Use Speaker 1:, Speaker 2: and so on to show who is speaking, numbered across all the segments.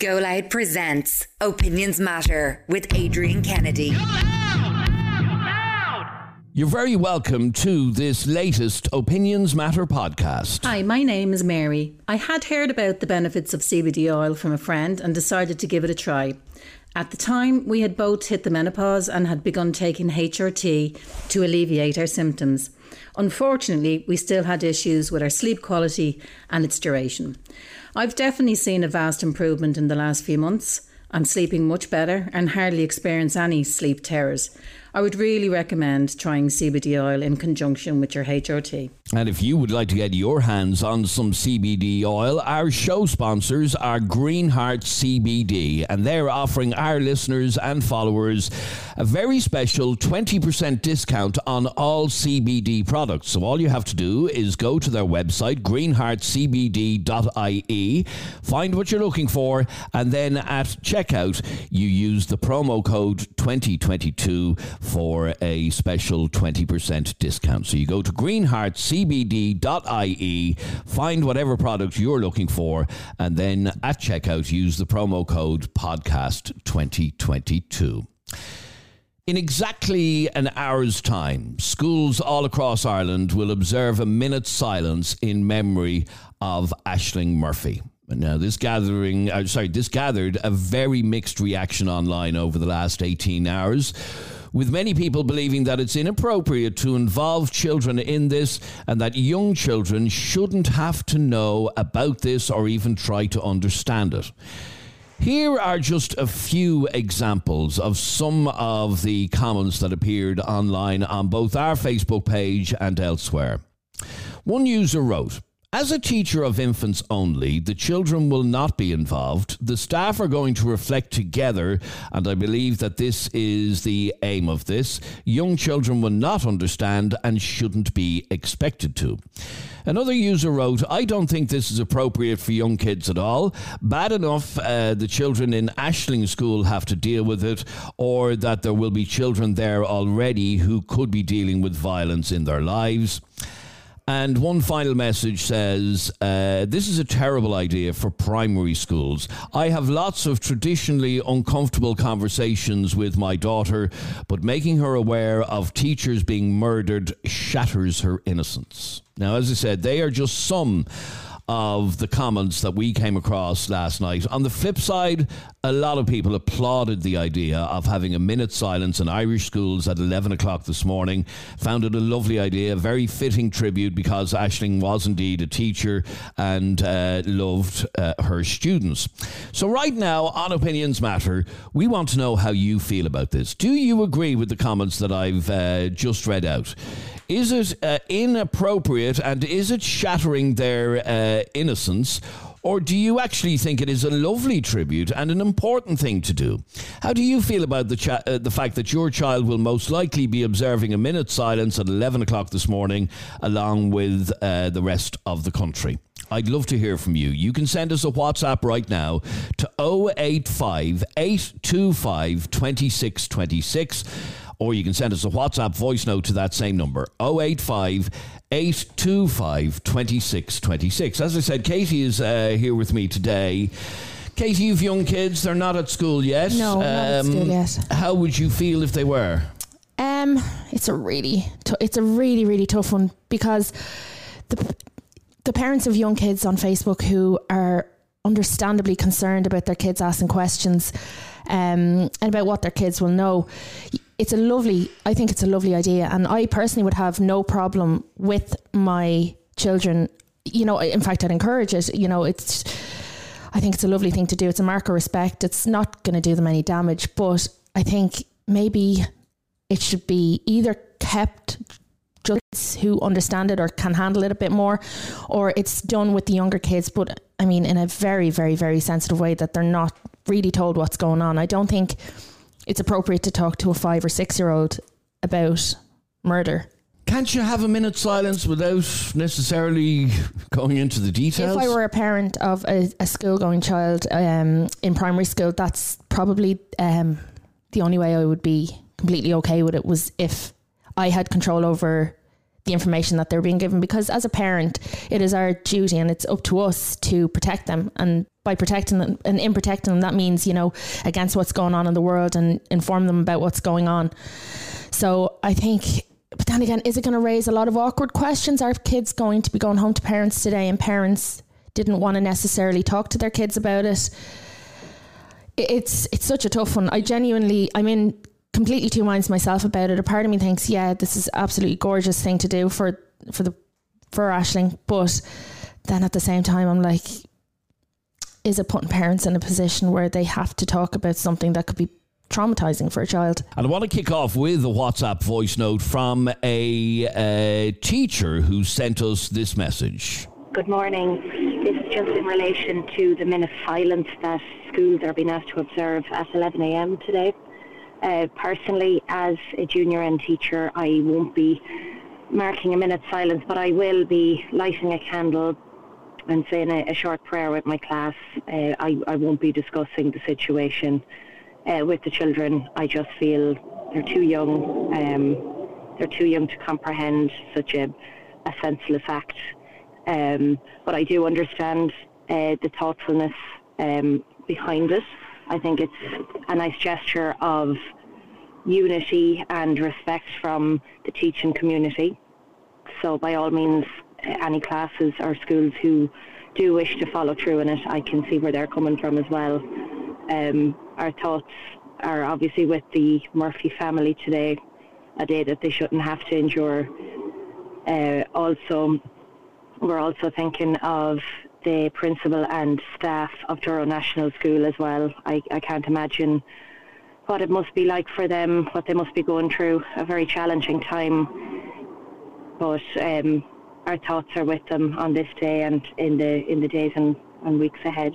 Speaker 1: Go Loud presents Opinions Matter with Adrian Kennedy.
Speaker 2: You're very welcome to this latest Opinions Matter podcast.
Speaker 3: Hi, my name is Mary. I had heard about the benefits of CBD oil from a friend and decided to give it a try. At the time, we had both hit the menopause and had begun taking HRT to alleviate our symptoms. Unfortunately, we still had issues with our sleep quality and its duration. I've definitely seen a vast improvement in the last few months. I'm sleeping much better and hardly experience any sleep terrors. I would really recommend trying CBD oil in conjunction with your HRT.
Speaker 2: And if you would like to get your hands on some CBD oil, our show sponsors are Greenheart CBD, and they're offering our listeners and followers a very special 20% discount on all CBD products. So all you have to do is go to their website, greenheartcbd.ie, find what you're looking for, and then at checkout, you use the promo code 2022 for a special 20% discount. So you go to greenheartcbd.ie, find whatever product you're looking for, and then at checkout, use the promo code podcast2022. In exactly an hour's time, schools all across Ireland will observe a minute's silence in memory of Ashling Murphy. Now, this gathering, uh, sorry, this gathered a very mixed reaction online over the last 18 hours with many people believing that it's inappropriate to involve children in this and that young children shouldn't have to know about this or even try to understand it. Here are just a few examples of some of the comments that appeared online on both our Facebook page and elsewhere. One user wrote, as a teacher of infants only, the children will not be involved. The staff are going to reflect together, and I believe that this is the aim of this. Young children will not understand and shouldn't be expected to. Another user wrote, I don't think this is appropriate for young kids at all. Bad enough uh, the children in Ashling School have to deal with it, or that there will be children there already who could be dealing with violence in their lives. And one final message says uh, This is a terrible idea for primary schools. I have lots of traditionally uncomfortable conversations with my daughter, but making her aware of teachers being murdered shatters her innocence. Now, as I said, they are just some of the comments that we came across last night. On the flip side, a lot of people applauded the idea of having a minute silence in Irish schools at 11 o'clock this morning. Found it a lovely idea, a very fitting tribute because Ashling was indeed a teacher and uh, loved uh, her students. So, right now on Opinions Matter, we want to know how you feel about this. Do you agree with the comments that I've uh, just read out? Is it uh, inappropriate and is it shattering their uh, innocence? Or do you actually think it is a lovely tribute and an important thing to do? How do you feel about the, cha- uh, the fact that your child will most likely be observing a minute's silence at 11 o'clock this morning, along with uh, the rest of the country? I'd love to hear from you. You can send us a WhatsApp right now to 085 825 2626 or you can send us a WhatsApp voice note to that same number 085 825 2626. As I said, Katie is uh, here with me today. Katie, you've young kids, they're not at school yet.
Speaker 4: No, not at school yet.
Speaker 2: How would you feel if they were?
Speaker 4: Um, it's a really, t- it's a really, really tough one because the the parents of young kids on Facebook who are understandably concerned about their kids asking questions um, and about what their kids will know. It's a lovely, I think it's a lovely idea. And I personally would have no problem with my children. You know, in fact, I'd encourage it. You know, it's, I think it's a lovely thing to do. It's a mark of respect. It's not going to do them any damage. But I think maybe it should be either kept just who understand it or can handle it a bit more, or it's done with the younger kids. But I mean, in a very, very, very sensitive way that they're not really told what's going on. I don't think it's appropriate to talk to a five or six year old about murder.
Speaker 2: Can't you have a minute's silence without necessarily going into the details?
Speaker 4: If I were a parent of a, a school going child um, in primary school, that's probably um, the only way I would be completely okay with it was if I had control over the information that they're being given because as a parent it is our duty and it's up to us to protect them. And by protecting them and in protecting them that means you know against what's going on in the world and inform them about what's going on. So i think but then again is it going to raise a lot of awkward questions? Are kids going to be going home to parents today and parents didn't want to necessarily talk to their kids about it? It's it's such a tough one. I genuinely, I'm in completely two minds myself about it. A part of me thinks, yeah, this is absolutely gorgeous thing to do for for the for Ashling, but then at the same time, I'm like, is it putting parents in a position where they have to talk about something that could be traumatizing for a child?
Speaker 2: And I want to kick off with a WhatsApp voice note from a, a teacher who sent us this message.
Speaker 5: Good morning. This is just in relation to the minute silence that schools are being asked to observe at 11am today. Uh, personally, as a junior end teacher, I won't be marking a minute's silence, but I will be lighting a candle and saying a, a short prayer with my class. Uh, I, I won't be discussing the situation uh, with the children. I just feel they're too young. Um, they're too young to comprehend such a, a senseless act. Um, but I do understand uh, the thoughtfulness um, behind it. I think it's a nice gesture of unity and respect from the teaching community. So, by all means, any classes or schools who do wish to follow through in it, I can see where they're coming from as well. Um, our thoughts are obviously with the Murphy family today, a day that they shouldn't have to endure. Uh, also, we're also thinking of the principal and staff of Durrow National School as well. I, I can't imagine what it must be like for them, what they must be going through. A very challenging time. But um, our thoughts are with them on this day and in the in the days and, and weeks ahead.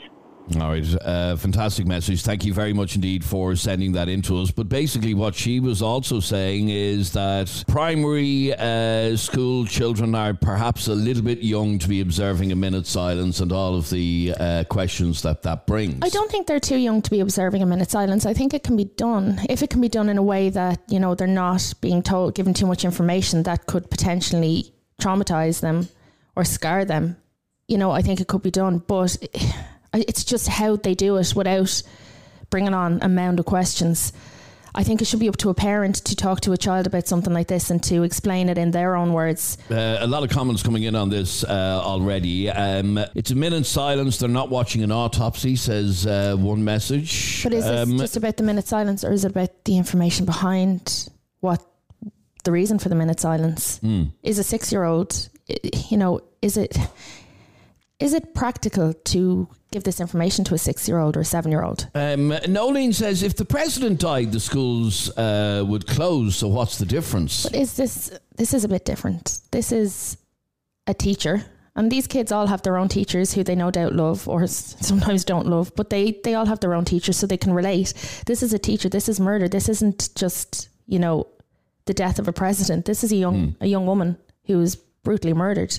Speaker 2: All right, uh, fantastic message. Thank you very much indeed for sending that in to us. But basically, what she was also saying is that primary uh, school children are perhaps a little bit young to be observing a minute's silence and all of the uh, questions that that brings.
Speaker 4: I don't think they're too young to be observing a minute's silence. I think it can be done if it can be done in a way that you know they're not being told given too much information that could potentially traumatize them or scar them. You know, I think it could be done, but it's just how they do it without bringing on a mound of questions. I think it should be up to a parent to talk to a child about something like this and to explain it in their own words.
Speaker 2: Uh, a lot of comments coming in on this uh, already. Um, it's a minute silence. They're not watching an autopsy, says uh, one message.
Speaker 4: But is um, this just about the minute silence or is it about the information behind what the reason for the minute silence? Mm. Is a six year old, you know, is it is it practical to give this information to a six year old or a seven year old?
Speaker 2: Um, Nolene says if the president died, the schools uh, would close. So what's the difference?
Speaker 4: But is this this is a bit different? This is a teacher, and these kids all have their own teachers who they no doubt love or sometimes don't love, but they they all have their own teachers so they can relate. This is a teacher. This is murder. This isn't just you know the death of a president. This is a young mm. a young woman who was brutally murdered.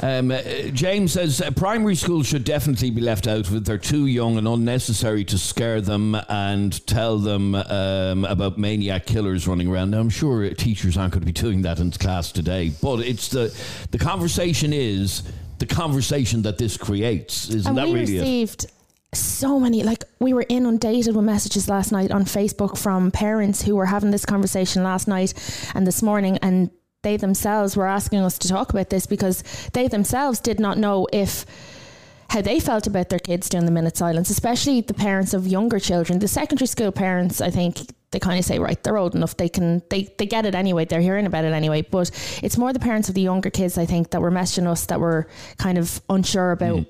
Speaker 2: Um, uh, James says uh, primary school should definitely be left out of it. They're too young and unnecessary to scare them and tell them um, about maniac killers running around. Now, I'm sure teachers aren't going to be doing that in class today, but it's the the conversation is the conversation that this creates. Isn't
Speaker 4: and
Speaker 2: that
Speaker 4: we
Speaker 2: really
Speaker 4: received
Speaker 2: it?
Speaker 4: so many like we were inundated with messages last night on Facebook from parents who were having this conversation last night and this morning and they themselves were asking us to talk about this because they themselves did not know if how they felt about their kids during the minute silence, especially the parents of younger children. The secondary school parents, I think, they kind of say, right, they're old enough, they can, they, they get it anyway, they're hearing about it anyway. But it's more the parents of the younger kids, I think, that were messaging us that were kind of unsure about. Mm.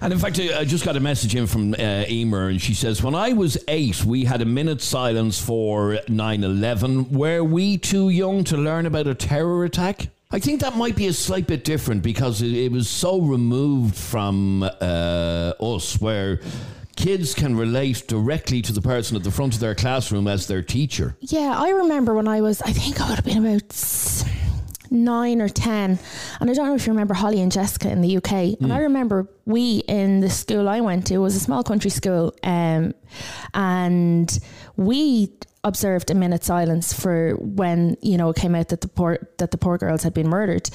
Speaker 2: And in fact, I just got a message in from uh, Emer, and she says, When I was eight, we had a minute's silence for 9 11. Were we too young to learn about a terror attack? I think that might be a slight bit different because it, it was so removed from uh, us, where kids can relate directly to the person at the front of their classroom as their teacher.
Speaker 4: Yeah, I remember when I was, I think I would have been about nine or ten, and I don't know if you remember Holly and Jessica in the UK. Mm. And I remember we in the school I went to was a small country school, um, and we observed a minute silence for when you know it came out that the poor that the poor girls had been murdered,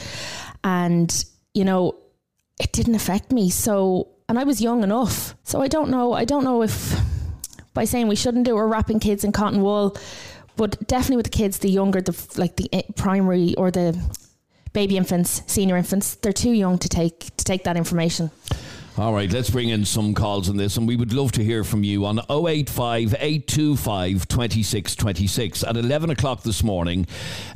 Speaker 4: and you know it didn't affect me. So and I was young enough, so I don't know. I don't know if by saying we shouldn't do it, we're wrapping kids in cotton wool, but definitely with the kids, the younger, the like the eh, primary or the baby infants, senior infants, they're too young to take to take that information.
Speaker 2: All right, let's bring in some calls on this, and we would love to hear from you on 085 825 2626. At 11 o'clock this morning,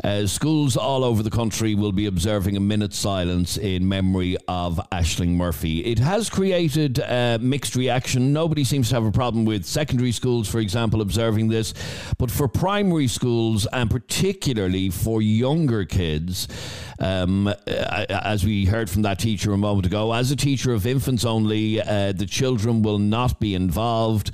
Speaker 2: uh, schools all over the country will be observing a minute silence in memory of Ashling Murphy. It has created mixed reaction. Nobody seems to have a problem with secondary schools, for example, observing this, but for primary schools, and particularly for younger kids, um, as we heard from that teacher a moment ago, as a teacher of infants only, uh, the children will not be involved.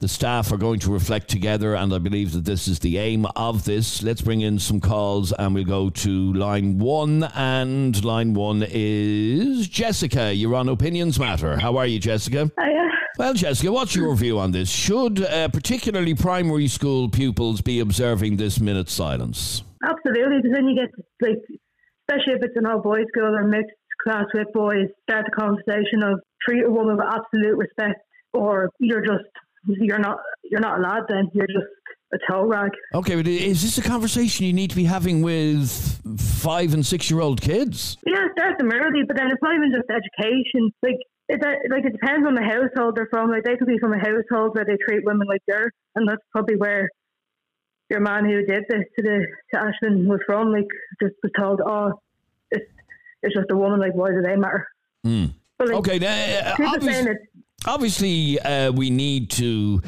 Speaker 2: The staff are going to reflect together, and I believe that this is the aim of this. Let's bring in some calls, and we'll go to line one. And line one is Jessica. You're on Opinions Matter. How are you, Jessica?
Speaker 6: Hiya.
Speaker 2: Well, Jessica, what's your view on this? Should uh, particularly primary school pupils be observing this minute silence?
Speaker 6: Absolutely, because then you get like, especially if it's an all boys school or mixed class with boys, start the conversation of treat a woman with absolute respect, or you're just you're not you're not a lad. Then you're just a toe rag.
Speaker 2: Okay, but is this a conversation you need to be having with five and six year old kids?
Speaker 6: Yeah, start them early, but then it's not even just education. Like it, like it depends on the household they're from. Like they could be from a household where they treat women like dirt, and that's probably where your man who did this to the to Ashling was from. Like just was told, oh, it's it's just a woman. Like why do they matter?
Speaker 2: Mm.
Speaker 6: But, like,
Speaker 2: Okay, uh,
Speaker 6: people
Speaker 2: obvious-
Speaker 6: saying it,
Speaker 2: obviously uh, we need to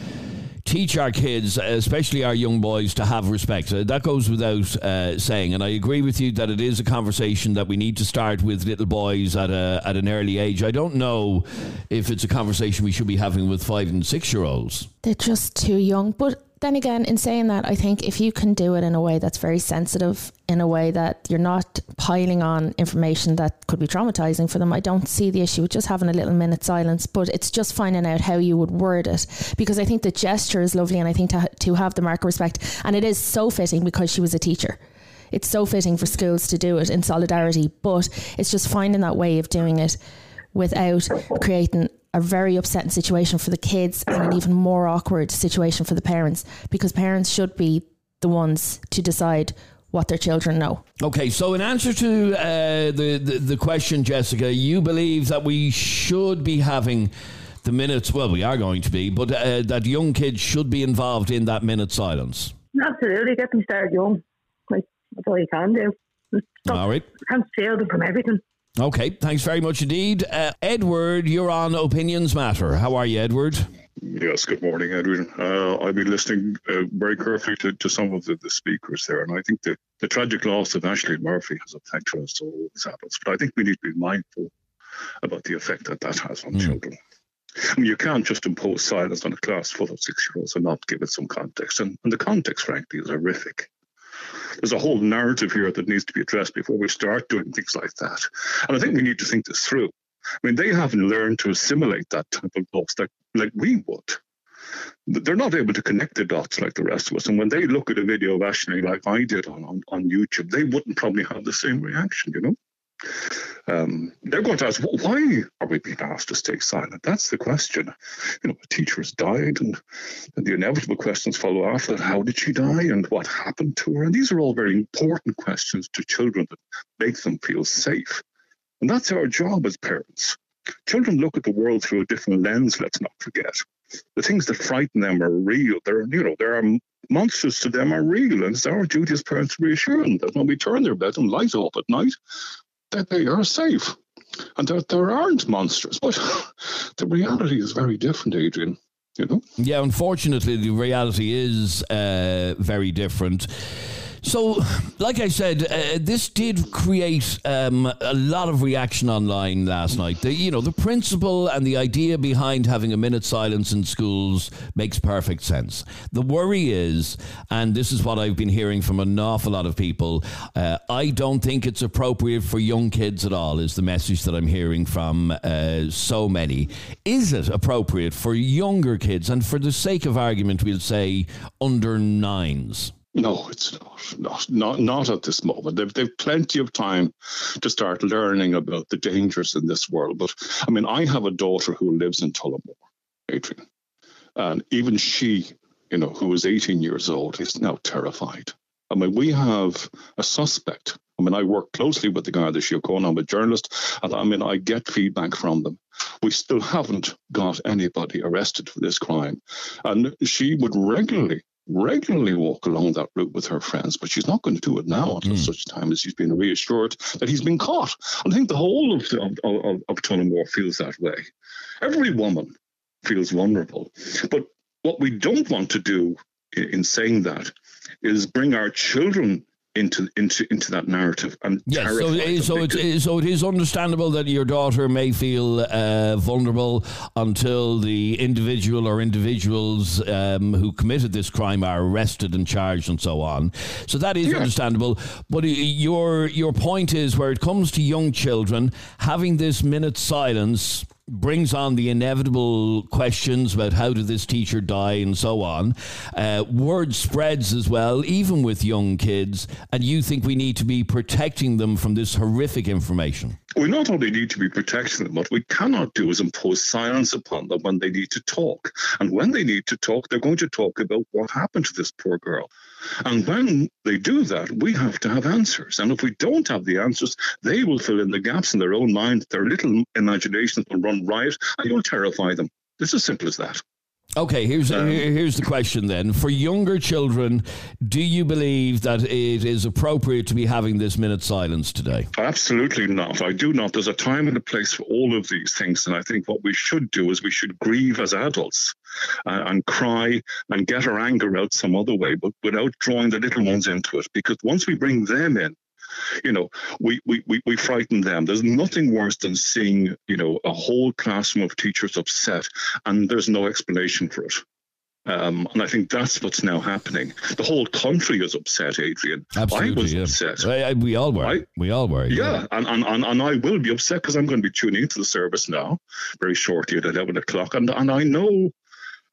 Speaker 2: teach our kids, especially our young boys, to have respect. Uh, that goes without uh, saying. And I agree with you that it is a conversation that we need to start with little boys at a at an early age. I don't know if it's a conversation we should be having with five and six year olds.
Speaker 4: They're just too young. But then again, in saying that, I think if you can do it in a way that's very sensitive, in a way that you're not piling on information that could be traumatizing for them, I don't see the issue with just having a little minute silence. But it's just finding out how you would word it because I think the gesture is lovely, and I think to, to have the mark of respect, and it is so fitting because she was a teacher. It's so fitting for schools to do it in solidarity, but it's just finding that way of doing it without creating a very upsetting situation for the kids and an even more awkward situation for the parents because parents should be the ones to decide what their children know.
Speaker 2: Okay, so in answer to uh, the, the the question, Jessica, you believe that we should be having the minutes. Well, we are going to be, but uh, that young kids should be involved in that minute silence.
Speaker 6: absolutely get them started young. Like that's all you can do. Stop,
Speaker 2: All right.
Speaker 6: Can't shield them from everything.
Speaker 2: Okay, thanks very much indeed. Uh, Edward, you're on Opinions Matter. How are you, Edward?
Speaker 7: Yes, good morning, Edward. Uh, I've been listening uh, very carefully to, to some of the, the speakers there, and I think the, the tragic loss of Ashling Murphy has affected us all as adults. But I think we need to be mindful about the effect that that has on children. I mean, you can't just impose silence on a class full of six year olds and not give it some context. And, and the context, frankly, is horrific. There's a whole narrative here that needs to be addressed before we start doing things like that. And I think we need to think this through. I mean, they haven't learned to assimilate that type of loss like, like we would. They're not able to connect the dots like the rest of us. And when they look at a video of Ashling like I did on, on, on YouTube, they wouldn't probably have the same reaction, you know? Um, they're going to ask, well, why are we being asked to stay silent? That's the question. You know, a teacher has died, and, and the inevitable questions follow after that. How did she die, and what happened to her? And these are all very important questions to children that make them feel safe. And that's our job as parents. Children look at the world through a different lens, let's not forget. The things that frighten them are real. There are, you know, there are monsters to them are real. And it's our duty as parents to reassure them that when we turn their bed and light up at night, that they are safe and that there aren't monsters. But the reality is very different, Adrian. You know?
Speaker 2: Yeah, unfortunately, the reality is uh, very different. So, like I said, uh, this did create um, a lot of reaction online last night. The, you know, the principle and the idea behind having a minute silence in schools makes perfect sense. The worry is, and this is what I've been hearing from an awful lot of people, uh, I don't think it's appropriate for young kids at all, is the message that I'm hearing from uh, so many. Is it appropriate for younger kids? And for the sake of argument, we'll say under nines.
Speaker 7: No, it's not. Not not, not at this moment. They've, they've plenty of time to start learning about the dangers in this world. But I mean, I have a daughter who lives in Tullamore, Adrian, and even she, you know, who is 18 years old, is now terrified. I mean, we have a suspect. I mean, I work closely with the Garda Síochána. I'm a journalist, and I mean, I get feedback from them. We still haven't got anybody arrested for this crime, and she would regularly regularly walk along that route with her friends, but she's not going to do it now until mm. such time as she's been reassured that he's been caught. And I think the whole of, of, of, of Tullamore feels that way. Every woman feels vulnerable. But what we don't want to do in, in saying that is bring our children into into into that narrative and
Speaker 2: yes so, so it is so it is understandable that your daughter may feel uh, vulnerable until the individual or individuals um, who committed this crime are arrested and charged and so on so that is yeah. understandable but your your point is where it comes to young children having this minute silence brings on the inevitable questions about how did this teacher die and so on. Uh, word spreads as well, even with young kids, and you think we need to be protecting them from this horrific information.
Speaker 7: We not only need to be protecting them, what we cannot do is impose silence upon them when they need to talk. And when they need to talk, they're going to talk about what happened to this poor girl. And when they do that, we have to have answers. And if we don't have the answers, they will fill in the gaps in their own mind. Their little imaginations will run riot and you'll terrify them. It's as simple as that.
Speaker 2: Okay, here's um, here's the question then. For younger children, do you believe that it is appropriate to be having this minute silence today?
Speaker 7: Absolutely not. I do not. There's a time and a place for all of these things, and I think what we should do is we should grieve as adults uh, and cry and get our anger out some other way, but without drawing the little ones into it. Because once we bring them in, you know, we, we, we, we frighten them. There's nothing worse than seeing, you know, a whole classroom of teachers upset and there's no explanation for it. Um, and I think that's what's now happening. The whole country is upset, Adrian.
Speaker 2: Absolutely,
Speaker 7: I was
Speaker 2: yeah.
Speaker 7: upset.
Speaker 2: I, I, we all were. I, we all were.
Speaker 7: Yeah, yeah. And, and, and, and I will be upset because I'm going to be tuning into the service now very shortly at 11 o'clock. And, and I know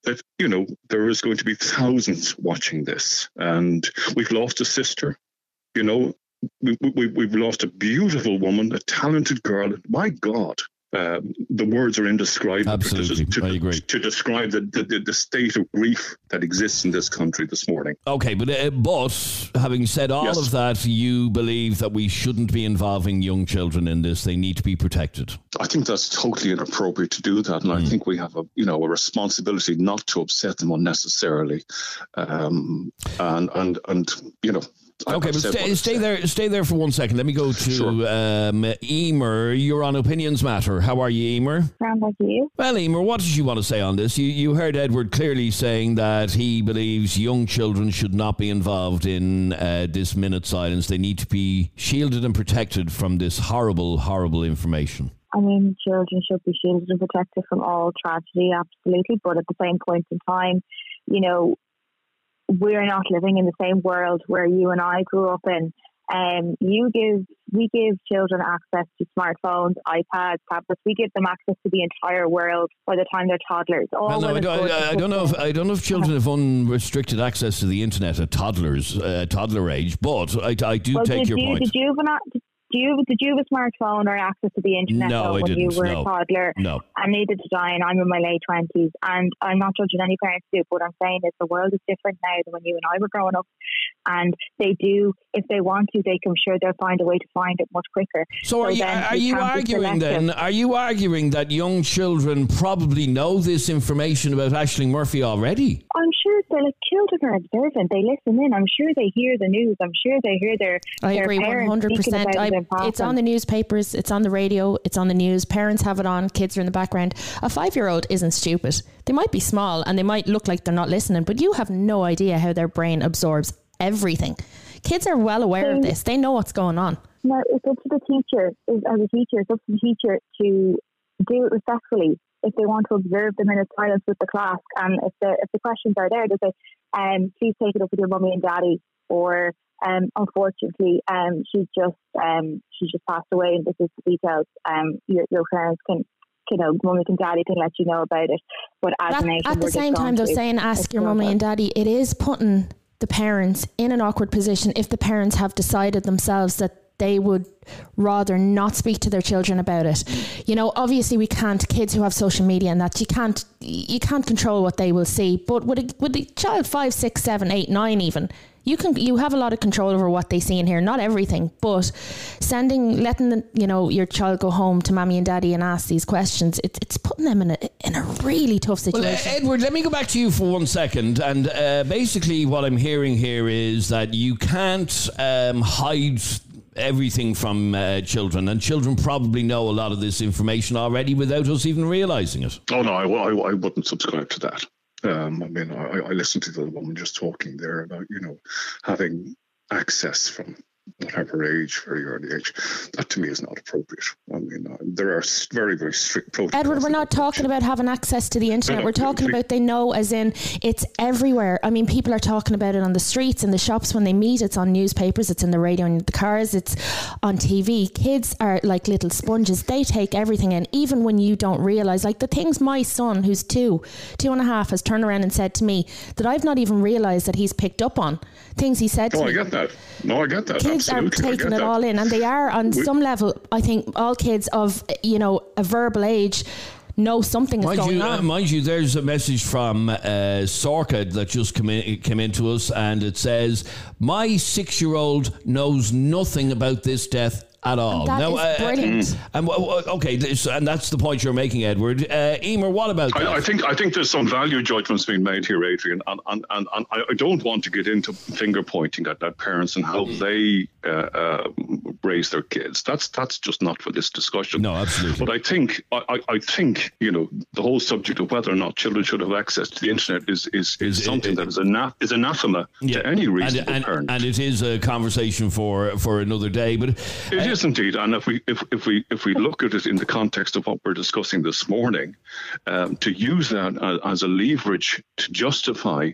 Speaker 7: that, you know, there is going to be thousands watching this. And we've lost a sister, you know, we, we, we've lost a beautiful woman, a talented girl. My God, uh, the words are indescribable.
Speaker 2: Absolutely,
Speaker 7: to,
Speaker 2: I agree.
Speaker 7: To describe the, the, the, state of grief that exists in this country this morning.
Speaker 2: Okay, but uh, but having said all yes. of that, you believe that we shouldn't be involving young children in this. They need to be protected.
Speaker 7: I think that's totally inappropriate to do that, and mm. I hmm. think we have a you know a responsibility not to upset them unnecessarily, um, and and and you know
Speaker 2: Okay, but stay, stay there. Stay there for one second. Let me go to sure. um, Emer. You're on Opinions Matter. How are you, Emer?
Speaker 8: Sound like you.
Speaker 2: Well, Emer, what did you want to say on this? You you heard Edward clearly saying that he believes young children should not be involved in uh, this minute silence. They need to be shielded and protected from this horrible, horrible information.
Speaker 8: I mean, children should be shielded and protected from all tragedy, absolutely. But at the same point in time, you know, we're not living in the same world where you and I grew up in. Um, you give we give children access to smartphones, iPads, tablets. We give them access to the entire world by the time they're toddlers.
Speaker 2: well, no, I don't, I, I don't, know if I don't know if children have unrestricted access to the internet at toddlers uh, toddler age, but I, I do
Speaker 8: well,
Speaker 2: take your
Speaker 8: you,
Speaker 2: point.
Speaker 8: The juvenile, do you did you have a smartphone or access to the internet
Speaker 2: no,
Speaker 8: when you were
Speaker 2: no.
Speaker 8: a toddler?
Speaker 2: No.
Speaker 8: I needed to die and I'm in my late twenties and I'm not judging any parents do, but what I'm saying is the world is different now than when you and I were growing up. And they do if they want to, they can sure they'll find a way to find it much quicker.
Speaker 2: So, so are you, are you arguing then are you arguing that young children probably know this information about Ashling Murphy already?
Speaker 8: I'm sure the children are observant. They listen in. I'm sure they hear the news. I'm sure they hear their
Speaker 4: I
Speaker 8: their
Speaker 4: agree one hundred It's on the newspapers, it's on the radio, it's on the news. Parents have it on, kids are in the background. A five year old isn't stupid. They might be small and they might look like they're not listening, but you have no idea how their brain absorbs everything. Kids are well aware of this. They know what's going on.
Speaker 8: No, it's up to the teacher. As a teacher, it's up to the teacher to do it respectfully. If they want to observe the minute silence with the class, and if the if the questions are there, they say, um, "Please take it up with your mummy and daddy," or um, unfortunately, um, she's just um, she's just passed away, and this is the details. Um, your, your parents can you know, mummy and daddy can let you know about it. But as
Speaker 4: That-
Speaker 8: a nation,
Speaker 4: at the same time, though, saying ask your mummy and daddy, it is putting the parents in an awkward position if the parents have decided themselves that they would rather not speak to their children about it. You know, obviously we can't kids who have social media and that you can't you can't control what they will see. But with a with a child five, six, seven, eight, nine even, you can you have a lot of control over what they see and hear. Not everything, but sending letting the, you know your child go home to mommy and daddy and ask these questions, it, it's putting them in a in a really tough
Speaker 2: Well, uh,
Speaker 4: situation.
Speaker 2: Edward, let me go back to you for one second. And uh, basically, what I'm hearing here is that you can't um, hide everything from uh, children, and children probably know a lot of this information already without us even realizing it.
Speaker 7: Oh no, I, I, I wouldn't subscribe to that. Um, I mean, I, I listened to the woman just talking there about you know having access from whatever age, very early age. That to me is not appropriate. I mean, uh, there are very very strict protocols.
Speaker 4: Edward, we're not talking about having access to the internet.
Speaker 7: no,
Speaker 4: We're talking about they know, as in it's everywhere. I mean, people are talking about it on the streets, in the shops when they meet. It's on newspapers, it's in the radio, in the cars, it's on TV. Kids are like little sponges. They take everything in, even when you don't realize. Like the things my son, who's two, two and a half, has turned around and said to me that I've not even realized that he's picked up on. Things he said to
Speaker 7: No,
Speaker 4: me
Speaker 7: I get that. No, I get that.
Speaker 4: kids are taking it
Speaker 7: that.
Speaker 4: all in and they are on
Speaker 7: We-
Speaker 4: some level i think all kids of you know a verbal age know something is
Speaker 2: Mind
Speaker 4: going
Speaker 2: you, uh,
Speaker 4: on
Speaker 2: mind you, there's a message from uh, Sorka that just came in, came into us, and it says, "My six-year-old knows nothing about this death." At all.
Speaker 4: that
Speaker 2: Now,
Speaker 4: is brilliant.
Speaker 2: and w- w- okay, this, and that's the point you're making, Edward. Uh, Emer, what about?
Speaker 7: I, I think I think there's some value judgments being made here, Adrian, and and, and, and I I don't want to get into finger pointing at, at parents and how they uh, uh, raise their kids. That's that's just not for this discussion.
Speaker 2: No, absolutely.
Speaker 7: But I think I, I, I think you know the whole subject of whether or not children should have access to the internet is is, is,
Speaker 2: Is-
Speaker 7: something
Speaker 2: it-
Speaker 7: that is anath- is anathema to any
Speaker 2: and,
Speaker 7: reasonable
Speaker 2: and,
Speaker 7: parent.
Speaker 2: and it is a conversation for for another day. But
Speaker 7: It is indeed, and if we if, if we if we look at it in the context of what we're discussing this morning, um, to use that as, as a leverage to justify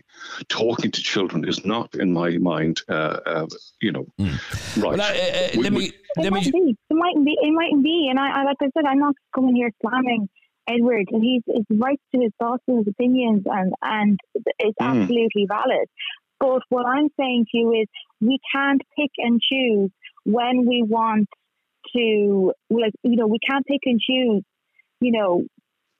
Speaker 7: talking to children is not, in my mind, uh, uh, you know, right.
Speaker 2: well, uh, uh,
Speaker 7: We-
Speaker 2: let
Speaker 7: we-
Speaker 2: me
Speaker 8: It
Speaker 2: let me.
Speaker 8: might be. It mightn't be. It mightn't be. And I, I like I said, I'm not coming here slamming Edward. He's it's right to his thoughts and his opinions, and and it's
Speaker 7: Mm.
Speaker 8: absolutely valid. But what I'm saying to you is, we can't pick and choose when we want to, like you know, we can't pick and choose, you know,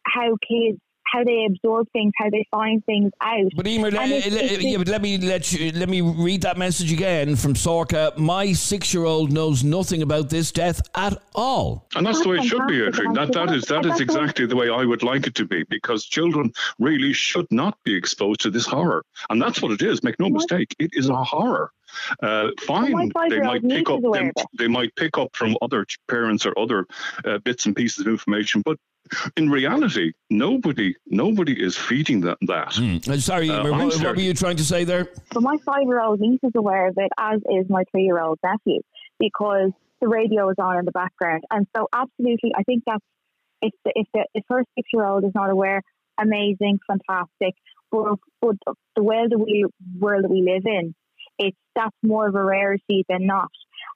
Speaker 8: how kids how they absorb things, how they find things out.
Speaker 2: But Emer,
Speaker 8: And it's-
Speaker 2: uh,
Speaker 8: it's-
Speaker 2: yeah, but let me let you let me read that message again from Sorka. My six-year-old knows nothing about this death at all.
Speaker 7: And that's the way it should be,
Speaker 8: fantastic,
Speaker 7: Adrian. That that is that
Speaker 8: that's
Speaker 7: is
Speaker 8: the way-
Speaker 7: exactly the way I would like it to be, because children really should not be exposed to this horror, and that's what it is. Make no mistake, it is a horror. Uh, fine,
Speaker 8: my
Speaker 7: they might pick up
Speaker 8: is aware
Speaker 7: them,
Speaker 8: of it.
Speaker 7: they might pick up from other parents or other uh, bits and pieces of information, but in reality, nobody nobody is feeding that. that.
Speaker 2: Uh, sorry,
Speaker 7: Uh,
Speaker 2: Emer,
Speaker 7: I'm
Speaker 2: what, what were you trying to say there?
Speaker 8: But my five year old niece is aware of it, as is my three year old nephew, because the radio is on in the background. And so, absolutely, I think that's if the, if the if her six year old is not aware, amazing, fantastic. But, but the world that we world that we live in, it's that's more of a rarity than not.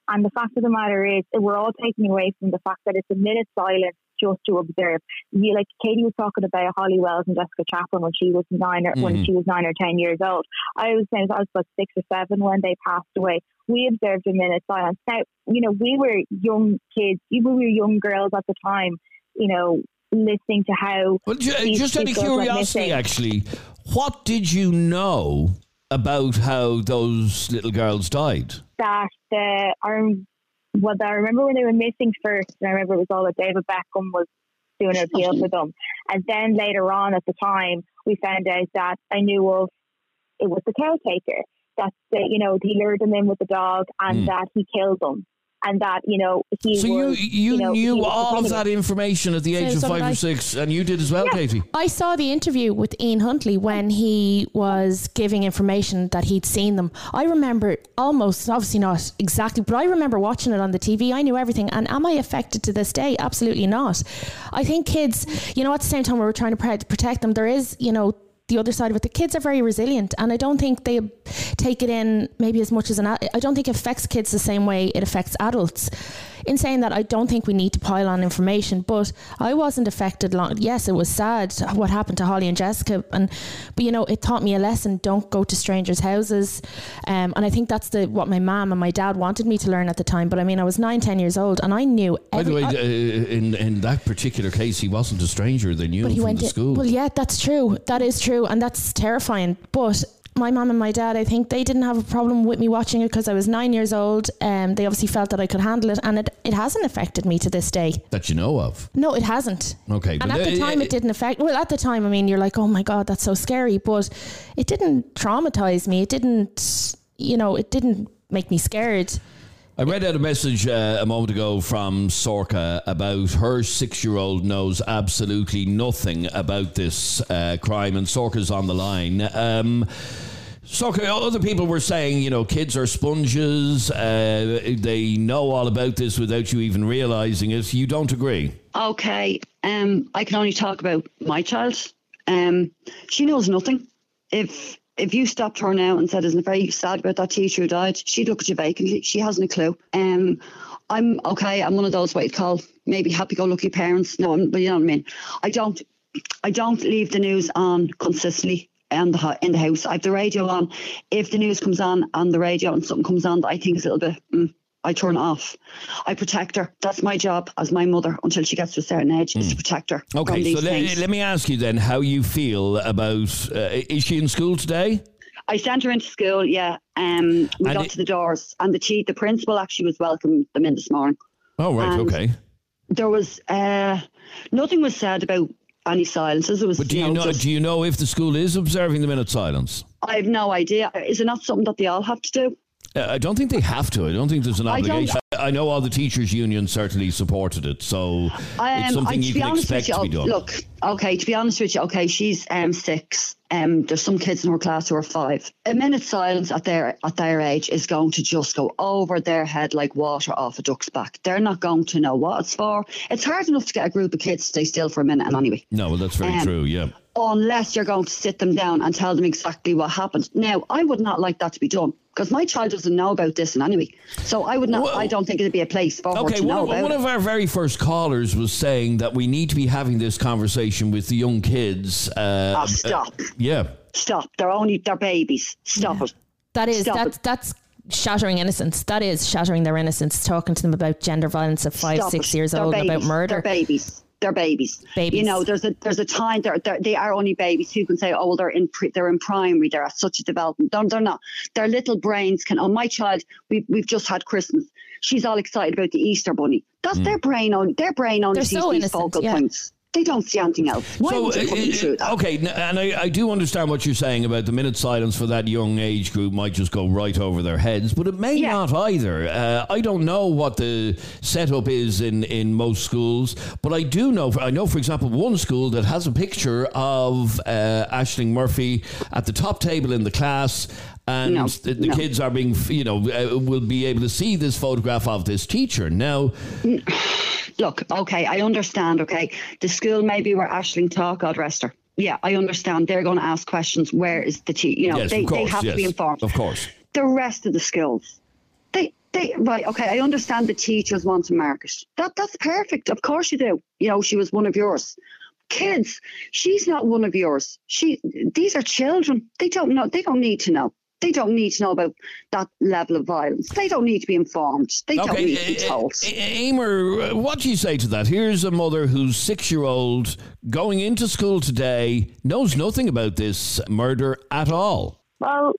Speaker 8: And the fact of the matter is, we're all taking away from the fact that it's a minute silence just to observe. You like Katie was talking about Holly Wells and Jessica Chapman when she was nine or when
Speaker 2: Mhm.
Speaker 8: she was nine or ten years old. I was saying I was about six or seven when they passed away. We observed a minute silence. Now, you know, we were young kids, even we were young girls at the time, you know, listening to how
Speaker 2: Well, just out of
Speaker 8: these girls went
Speaker 2: curiosity, actually, what did you know about how those little girls died?
Speaker 8: that the um, well, I remember when they were missing first, and I remember it was all that David Beckham was doing an appeal for them, and then later on at the time we found out that I knew of it was the caretaker that the, you know he lured them in with the dog and
Speaker 2: Mm.
Speaker 8: that he killed them, and that you know he
Speaker 2: So you
Speaker 8: was,
Speaker 2: you,
Speaker 8: know,
Speaker 2: knew all of that information at the age
Speaker 4: So-
Speaker 2: of five
Speaker 4: did
Speaker 2: or six, and you did as well, Katie.
Speaker 4: I saw the interview with Ian Huntley when he was giving information that he'd seen them. I remember almost, obviously not exactly, but I remember watching it on the TV. I knew everything. And am I affected to this day? Absolutely not. I think kids, you know, at the same time, we were trying to protect them, there is, you know, the other side of it, the kids are very resilient, and I don't think they take it in maybe as much as an. I don't think it affects kids the same way it affects adults. In saying that, I don't think we need to pile on information, but I wasn't affected long. Yes, it was sad what happened to Holly and Jessica, and but you know, it taught me a lesson: don't go to strangers' houses. Um, and I think that's the what my mom and my dad wanted me to learn at the time. But I mean, I was nine, ten years old, and I knew.
Speaker 2: By the way,
Speaker 4: I-
Speaker 2: uh, in in that particular case, he wasn't a stranger. They knew
Speaker 4: but
Speaker 2: him
Speaker 4: he
Speaker 2: from
Speaker 4: went
Speaker 2: the
Speaker 4: in-
Speaker 2: school.
Speaker 4: Well, yeah, that's true. That is true, and that's terrifying. But my mom and my dad, I think they didn't have a problem with me watching it because I was nine years old. Um, they obviously felt that I could handle it, and it, it hasn't affected me to this day.
Speaker 2: that you know of.
Speaker 4: No, it hasn't.
Speaker 2: Okay,
Speaker 4: And at the time,
Speaker 2: uh,
Speaker 4: it didn't affect. Well, at the time, I mean, you're like, oh my god, that's so scary, but it didn't traumatize me. It didn't, you know, it didn't make me scared.
Speaker 2: I read out a message uh, a moment ago from Sorka about her six year old knows absolutely nothing about this uh, crime, and Sorka's on the line. Um, Sorka, other people were saying, you know, kids are sponges, uh, they know all about this without you even realizing it. You don't agree?
Speaker 9: Okay, um, I can only talk about my child. Um, she knows nothing. If if you stopped her now and said, "Isn't it very sad about that teacher who died?" She'd look at you vacantly. She hasn't a clue. Um, I'm okay. I'm one of those what you'd call maybe happy-go-lucky parents. No, I'm, but you know what I mean. I don't. I don't leave the news on consistently in the in the house. I have the radio on. If the news comes on on the radio and something comes on that I think is a little bit. Mm, I turn off. I protect her. That's my job as my mother until she gets to a certain age is to protect her.
Speaker 2: Okay, so let, let me ask you then how you feel about. Uh, is she in school today?
Speaker 9: I sent her into school. Yeah, um, we
Speaker 2: And
Speaker 9: got
Speaker 2: it-
Speaker 9: to the doors, and the chief, the principal, actually was welcoming them in this morning.
Speaker 2: Oh, right,
Speaker 9: And
Speaker 2: okay.
Speaker 9: There was uh, nothing was said about any silences. It was.
Speaker 2: But do you
Speaker 9: you
Speaker 2: know?
Speaker 9: just-
Speaker 2: Do you know if the school is observing the minute silence?
Speaker 9: I have no idea. Is it not something that they all have to do?
Speaker 2: Uh, I don't think they have to. I don't think there's an obligation. I, I know all the teachers' unions certainly supported it, so it's
Speaker 9: Um, I,
Speaker 2: something
Speaker 9: to
Speaker 2: you can expect
Speaker 9: with
Speaker 2: to be done.
Speaker 9: Look, okay, to be honest with you, okay, she's um six. Um, there's some kids in her class who are five. A minute's silence at their at their age is going to just go over their head like water off a duck's back. They're not going to know what it's for. It's hard enough to get a group of kids to stay still for a minute, and anyway.
Speaker 2: no, well, that's very
Speaker 9: Um,
Speaker 2: true. Yeah.
Speaker 9: unless you're going to sit them down and tell them exactly what happened. Now, I would not like that to be done because my child doesn't know about this in any way. So I would not.
Speaker 2: Well-
Speaker 9: I don't think it'd be a place for her
Speaker 2: Okay,
Speaker 9: to
Speaker 2: one,
Speaker 9: know
Speaker 2: of,
Speaker 9: about
Speaker 2: one of our very first callers was saying that we need to be having this conversation with the young kids. Uh,
Speaker 9: Ah, stop!
Speaker 2: yeah.
Speaker 9: stop! They're only they're babies. Stop it.
Speaker 4: That is
Speaker 9: Stop
Speaker 4: that's
Speaker 9: it.
Speaker 4: that's shattering innocence. That is shattering their innocence. Talking to them about gender violence at five,
Speaker 9: Stop
Speaker 4: six
Speaker 9: it.
Speaker 4: years
Speaker 9: They're
Speaker 4: old,
Speaker 9: babies.
Speaker 4: about murder.
Speaker 9: They're babies. They're babies.
Speaker 4: Babies.
Speaker 9: You know, there's a there's a time they're, they're they are only babies who can say, oh, they're in pre, they're in primary. They're at such a development. They're, they're not. Their little brains can. Oh, my child, we've we've just had Christmas. She's all excited about the Easter bunny. That's their brain on their brain sees
Speaker 4: so
Speaker 9: these focal
Speaker 4: yeah.
Speaker 9: points. They don't see anything else. Why would you put them
Speaker 2: uh,
Speaker 9: through that?
Speaker 2: okay, and I, I do understand what you're saying about the minute silence for that young age group might just go right over their heads, but it may
Speaker 9: Yeah.
Speaker 2: not either. Uh, I don't know what the setup is in, in most schools, but I do know. I know, for example, one school that has a picture of uh, Ashling Murphy at the top table in the class. And
Speaker 9: No,
Speaker 2: the, the
Speaker 9: no.
Speaker 2: kids are being, you know, uh, will be able to see this photograph of this teacher. Now,
Speaker 9: Look, okay, I understand. Okay, the school maybe where Ashling taught, God rest her. Yeah, I understand. They're going to ask questions. Where is the teacher? You know,
Speaker 2: yes,
Speaker 9: they,
Speaker 2: course,
Speaker 9: they have
Speaker 2: yes,
Speaker 9: to be informed.
Speaker 2: Of course.
Speaker 9: the rest of the schools. They they right, okay, I understand the teachers want to market. That that's perfect. Of course you do. You know, she was one of yours. Kids, she's not one of yours. She these are children. They don't know they don't need to know. They don't need to know about that level of violence. They don't need to be informed. They don't need to be told.
Speaker 2: Emer, uh, what do you say to that? Here's a mother whose six year old going into school today knows nothing about this murder at all.
Speaker 8: Well,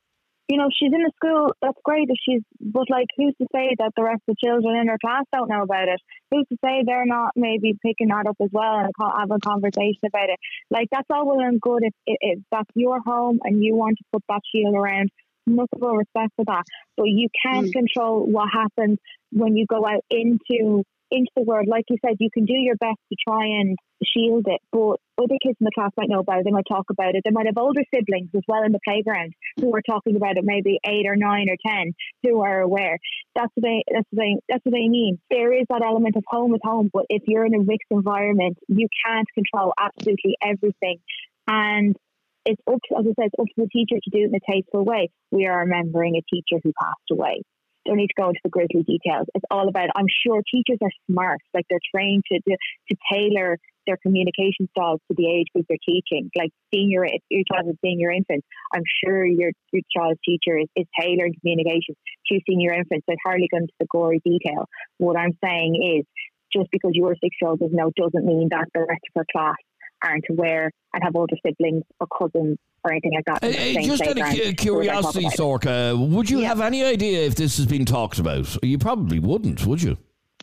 Speaker 8: you know, she's in the school. That's great if she's, but like, who's to say that the rest of the children in her class don't know about it? Who's to say they're not maybe picking that up as well and co- having a conversation about it? Like, that's all well and good if, if, if that's your home and you want to put that shield around. But respect for that, but you can't mm. control what happens when you go out into into the world, like you said, you can do your best to try and shield it, but other kids in the class might know about it. They might talk about it. They might have older siblings as well in the playground who are talking about it, maybe eight or nine or ten, who are aware. That's what they. That's what they. That's what they mean. There is that element of home is home, but if you're in a mixed environment, you can't control absolutely everything, and it's up, to, as I said, it's up to the teacher to do it in a tasteful way. We are remembering a teacher who passed away don't need to go into the grisly details. It's all about. I'm sure teachers are smart, like they're trained to to, to tailor their communication styles to the age group they're teaching. Like senior, if your child is senior infant, I'm sure your your child's teacher is, is tailoring communication to senior infants. They're hardly going into the gory detail. What I'm saying is, just because your six year old doesn't doesn't mean that the rest of her class aren't aware and have older siblings or cousins or anything like that.
Speaker 2: Uh, just out of curiosity, Sorka, would you yeah. have any idea if this has been talked about? You probably wouldn't, would you?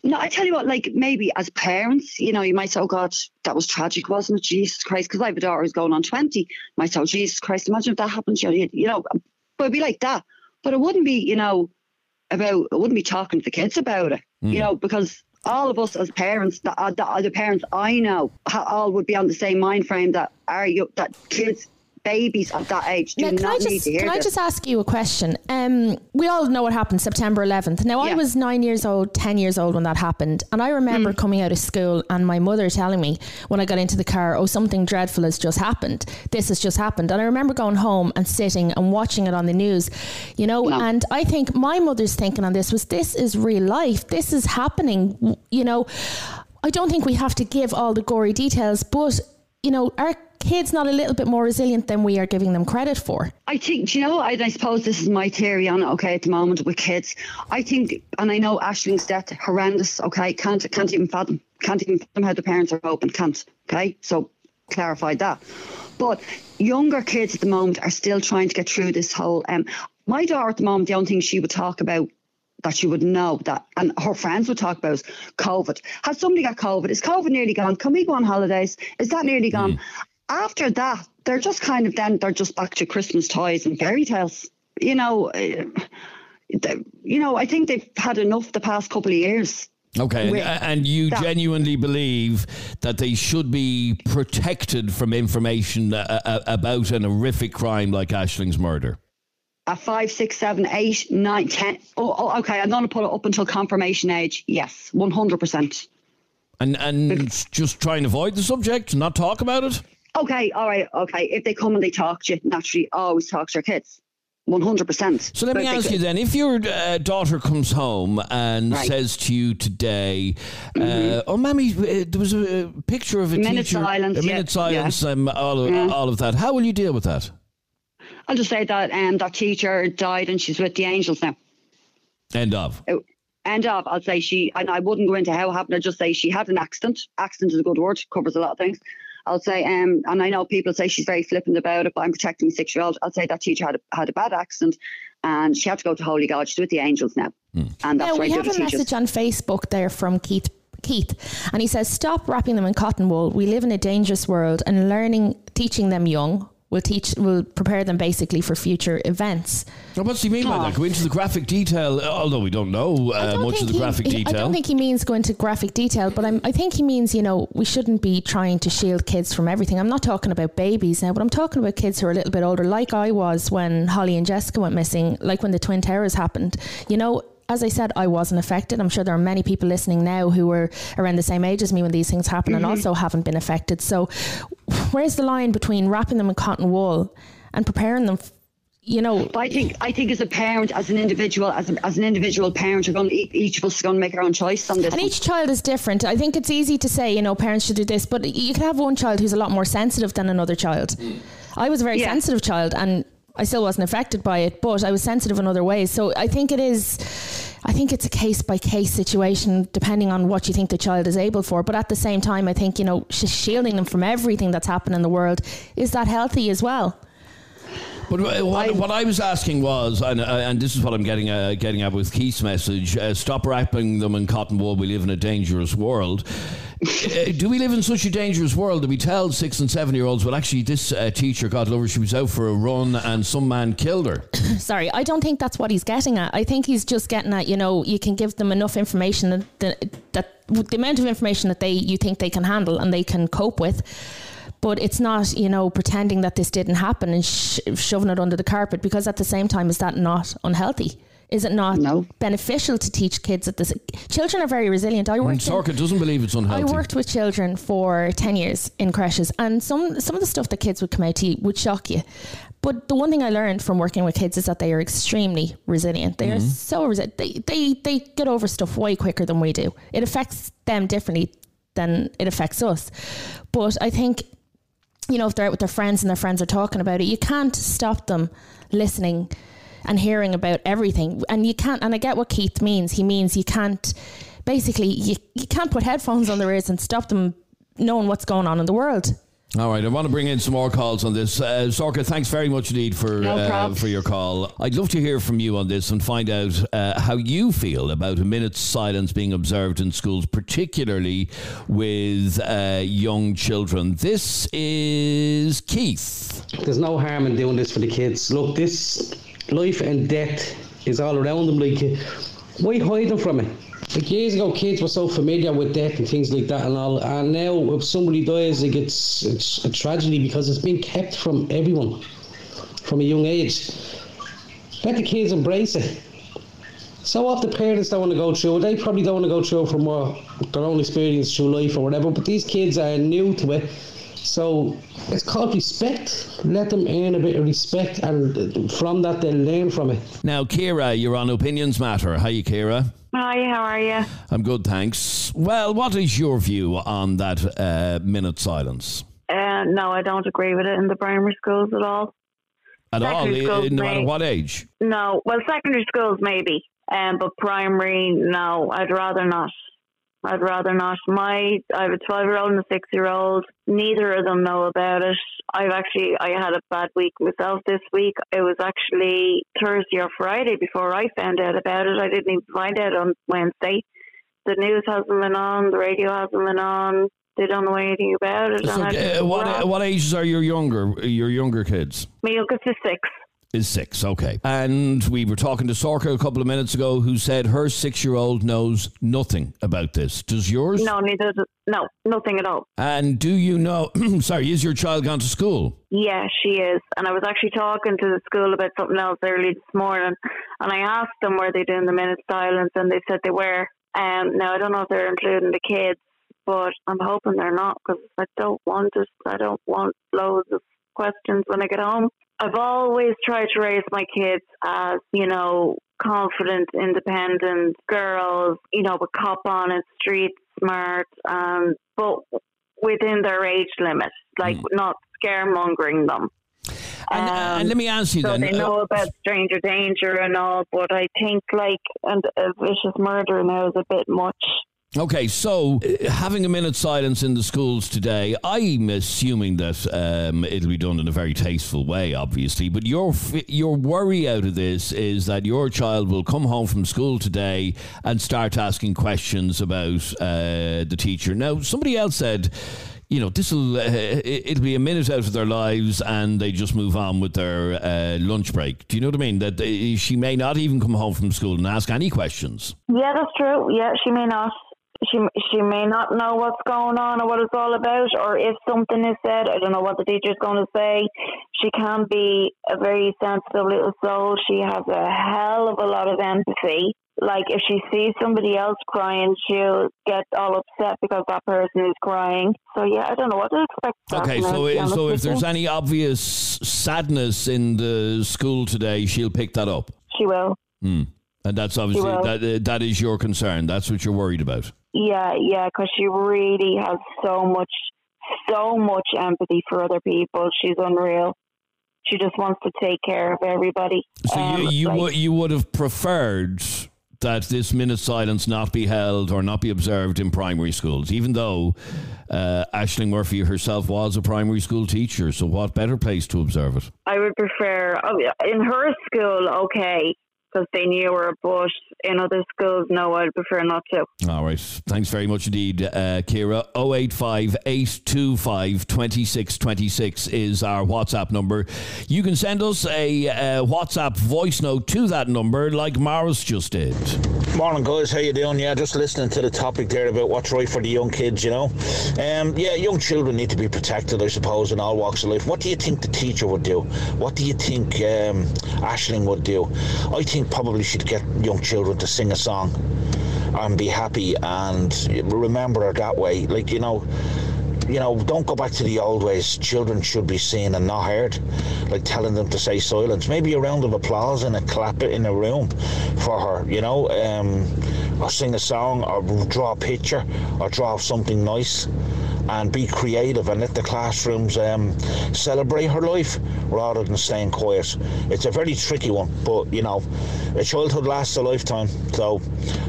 Speaker 9: No, I tell you what, like maybe as parents, you know, you might say, oh God, that was tragic, wasn't it? Jesus Christ. Because I have a daughter who's going on 20. You might say, oh, Jesus Christ, imagine if that happened. You know, you know, but it'd be like that. But it wouldn't be, you know, about, it wouldn't be talking to the kids about it, mm. you know, because all of us as parents, the, uh, the, parents I know, all would be on the same mind frame that are you that kids babies of that age do now, not
Speaker 4: just,
Speaker 9: need to hear
Speaker 4: Can
Speaker 9: this.
Speaker 4: I just ask you a question? Um, we all know what happened September 11th. Now, yeah. I was nine years old, 10 years old when that happened. And I remember mm. coming out of school and my mother telling me when I got into the car, oh, something dreadful has just happened. This has just happened. And I remember going home and sitting and watching it on the news, you know. No. And I think my mother's thinking on this was this is real life. This is happening, you know. I don't think we have to give all the gory details, but, you know, our kids not a little bit more resilient than we are giving them credit for?
Speaker 9: I think, you know, I, I suppose this is my theory on it, okay at the moment with kids. I think, and I know Ashling's death horrendous. Okay, can't can't even fathom, can't even fathom how the parents are open. Can't. Okay, so clarify that. But younger kids at the moment are still trying to get through this whole. Um, my daughter at the moment, the only thing she would talk about that she would know that, and her friends would talk about is COVID. Has somebody got COVID? Is COVID nearly gone? Can we go on holidays? Is that nearly gone? Mm after that, they're just kind of then they're just back to Christmas toys and fairy tales. You know, uh, you know, I think they've had enough the past couple of years.
Speaker 2: Okay, and, you that. genuinely believe that they should be protected from information uh, uh, about an horrific crime like Ashling's murder?
Speaker 9: At five, six, seven, eight, nine, ten. Oh, oh okay. I'm going to put it up until confirmation age. Yes, one hundred percent.
Speaker 2: And and just try and avoid the subject, not talk about it.
Speaker 9: Okay, all right, okay. If they come and they talk to you, naturally, always talk to your kids. 100%.
Speaker 2: So let me ask you then if your uh, daughter comes home and right. says to you today, uh, mm-hmm. uh, Oh, Mammy, uh, there was a, picture of a, a
Speaker 9: minute
Speaker 2: teacher.
Speaker 9: Silence,
Speaker 2: a minute yeah, silence, yeah. Um, all, of, yeah. all of that. How will you deal with that?
Speaker 9: I'll just say that um, that teacher died and she's with the angels now.
Speaker 2: End of.
Speaker 9: Oh, end of. I'll say she, and I wouldn't go into how it happened. I'd just say she had an accident. Accident is a good word, covers a lot of things. I'll say, um, and I know people say she's very flippant about it, but I'm protecting my six year old. I'll say that teacher had a, had a bad accident and she had to go to Holy God. She's with the angels now. Mm. And that's
Speaker 4: now, we have a
Speaker 9: teachers.
Speaker 4: message on Facebook there from Keith Keith, and he says, "Stop wrapping them in cotton wool. We live in a dangerous world, and learning, teaching them young will teach will prepare them basically for future events.
Speaker 2: Well, what's he mean by that? Go into the graphic detail, although we don't know uh, don't much of the
Speaker 4: he,
Speaker 2: graphic
Speaker 4: he,
Speaker 2: detail.
Speaker 4: I don't think he means go into graphic detail, but I'm, I think he means you know we shouldn't be trying to shield kids from everything. I'm not talking about babies now, but I'm talking about kids who are a little bit older, like I was when Holly and Jessica went missing, like when the Twin Towers happened. You know, as I said, I wasn't affected. I'm sure there are many people listening now who were around the same age as me when these things happen mm-hmm. and also haven't been affected. So, where's the line between wrapping them in cotton wool and preparing them? you know,
Speaker 9: but I think I think as a parent, as an individual, as, a, as an individual parent, you're going to, each of us is going to make our own choice on this.
Speaker 4: And one. each child is different. I think it's easy to say, you know, parents should do this, but you can have one child who's a lot more sensitive than another child. I was a very yeah. sensitive child, and I still wasn't affected by it, but I was sensitive in other ways. So I think it is, I think it's a case by case situation depending on what you think the child is able for. But at the same time, I think, you know, shielding them from everything that's happened in the world, is that healthy as well?
Speaker 2: But what, what, I was asking was, and, uh, and this is what I'm getting uh, getting at with Keith's message: uh, stop wrapping them in cotton wool. We live in a dangerous world. Uh, do we live in such a dangerous world that we tell six and seven year olds, well, actually, this uh, teacher, God love her, she was out for a run and some man killed her?
Speaker 4: Sorry, I don't think that's what he's getting at. I think he's just getting at, you know, you can give them enough information that, that, that the amount of information that they you think they can handle and they can cope with. But it's not, you know, pretending that this didn't happen and sh- shoving it under the carpet because at the same time, is that not unhealthy? Is it not
Speaker 9: No.
Speaker 4: beneficial to teach kids that this? Children are very resilient. I
Speaker 2: And
Speaker 4: worked. in-
Speaker 2: doesn't believe it's unhealthy I
Speaker 4: worked with children for ten years in creches, and some some of the stuff that kids would come out to you would shock you. But the one thing I learned from working with kids is that they are extremely resilient. They are mm-hmm. so resilient. They, they they get over stuff way quicker than we do. It affects them differently than it affects us. But I think you know, if they're out with their friends and their friends are talking about it, you can't stop them listening and hearing about everything. And you can't, and I get what Keith means. He means you can't, basically, you, you can't put headphones on their ears and stop them knowing what's going on in the world.
Speaker 2: All right, I want to bring in some more calls on this. Uh, Sorcha, thanks very much indeed for
Speaker 9: No
Speaker 2: uh, for your call. I'd love to hear from you on this and find out uh, how you feel about a minute's silence being observed in schools, particularly with uh, young children. This is Keith.
Speaker 10: There's no harm in doing this for the kids. Look, this life and death is all around them. Like, why hide them from it? Like years ago, kids were so familiar with death and things like that and all. And now, if somebody dies, like it's it's a tragedy because it's being kept from everyone from a young age. Let the kids embrace it. So often parents don't want to go through it. They probably don't want to go through it from what their own experience through life or whatever. But these kids are new to it. So it's called respect. Let them earn a bit of respect, and from that they'll learn from it.
Speaker 2: Now, Kira, you're on Opinions Matter. Hi, Kira.
Speaker 11: Hi, how are you?
Speaker 2: I'm good, thanks. Well, what is your view on that uh, minute silence?
Speaker 11: Uh, no, I don't agree with it in the primary schools at all.
Speaker 2: At all,
Speaker 11: Secondary schools
Speaker 2: no matter what age?
Speaker 11: No, well, secondary schools maybe, um, but primary, no, I'd rather not. I'd rather not. My, I have a 12 year old and a 6 year old. Neither of them know about it. I've actually, I had a bad week myself this week. It was actually Thursday or Friday before I found out about it. I didn't even find out on Wednesday. The news hasn't been on, the radio hasn't been on. They don't know anything about it.
Speaker 2: So, uh, what what ages are your younger your younger kids?
Speaker 11: My youngest is six.
Speaker 2: Is six, okay. And we were talking to Sorcha a couple of minutes ago, who said her six year old knows nothing about this. Does yours?
Speaker 11: No, neither. does- No, nothing at all.
Speaker 2: And do you know? sorry, is your child gone to school?
Speaker 11: Yeah, she is. And I was actually talking to the school about something else early this morning, and I asked them were they doing the minute silence, and they said they were. Um, now I don't know if they're including the kids, but I'm hoping they're not because I don't want it. I don't want loads of questions when I get home. I've always tried to raise my kids as you know confident, independent girls, you know, with cop on and street smart, um, but within their age limit, like not scaremongering them.
Speaker 2: And,
Speaker 11: Um,
Speaker 2: and let me ask you
Speaker 11: so
Speaker 2: then.
Speaker 11: they
Speaker 2: uh,
Speaker 11: know about stranger danger and all, but I think like and a vicious murder now is a bit much.
Speaker 2: Okay, so uh, having a minute silence in the schools today, I'm assuming that um, it'll be done in a very tasteful way, obviously. But your your worry out of this is that your child will come home from school today and start asking questions about uh, the teacher. Now, somebody else said. You know, this will uh, it- it'll be a minute out of their lives, and they just move on with their uh, lunch break. Do you know what I mean? That they, she may not even come home from school and ask any questions.
Speaker 11: Yeah, that's true. Yeah, she may not. She she may not know what's going on or what it's all about, or if something is said, I don't know what the teacher's going to say. She can be a very sensitive little soul. She has a hell of a lot of empathy. Like if she sees somebody else crying, she'll get all upset because that person is crying. So yeah, I don't know what to expect.
Speaker 2: Okay, so
Speaker 11: to be
Speaker 2: i-
Speaker 11: honest
Speaker 2: so if there's any obvious sadness in the school today, she'll pick that up.
Speaker 11: she will.
Speaker 2: Hmm. And that's obviously that uh, that is your concern. That's what you're worried about.
Speaker 11: Yeah, yeah, because she really has so much, so much empathy for other people. She's unreal. She just wants to take care of everybody.
Speaker 2: So
Speaker 11: Um,
Speaker 2: you you
Speaker 11: like-
Speaker 2: would you would have preferred that this minute silence not be held or not be observed in primary schools, even though uh, Ashling Murphy herself was a primary school teacher. So what better place to observe it?
Speaker 11: I would prefer oh, in her school. Okay, because they knew her. But in other schools, no, I'd prefer not to.
Speaker 2: All right. Thanks very much indeed, uh, Kira. 085 825 2626 is our WhatsApp number. You can send us a uh, WhatsApp voice note to that number, like Morris just did.
Speaker 12: Morning, guys. How you doing? Yeah, just listening to the topic there about what's right for the young kids. You know, um, yeah, young children need to be protected, I suppose, in all walks of life. What do you think the teacher would do? What do you think um, Ashling would do? I think probably she'd get young children to sing a song and be happy and remember her that way. Like you know you know, don't go back to the old ways. Children should be seen and not heard, like telling them to say silence. Maybe a round of applause and a clap in a room for her, you know, um, or sing a song, or draw a picture, or draw something nice and be creative and let the classrooms um, celebrate her life rather than staying quiet. It's a very tricky one, but you know, a childhood lasts a lifetime, so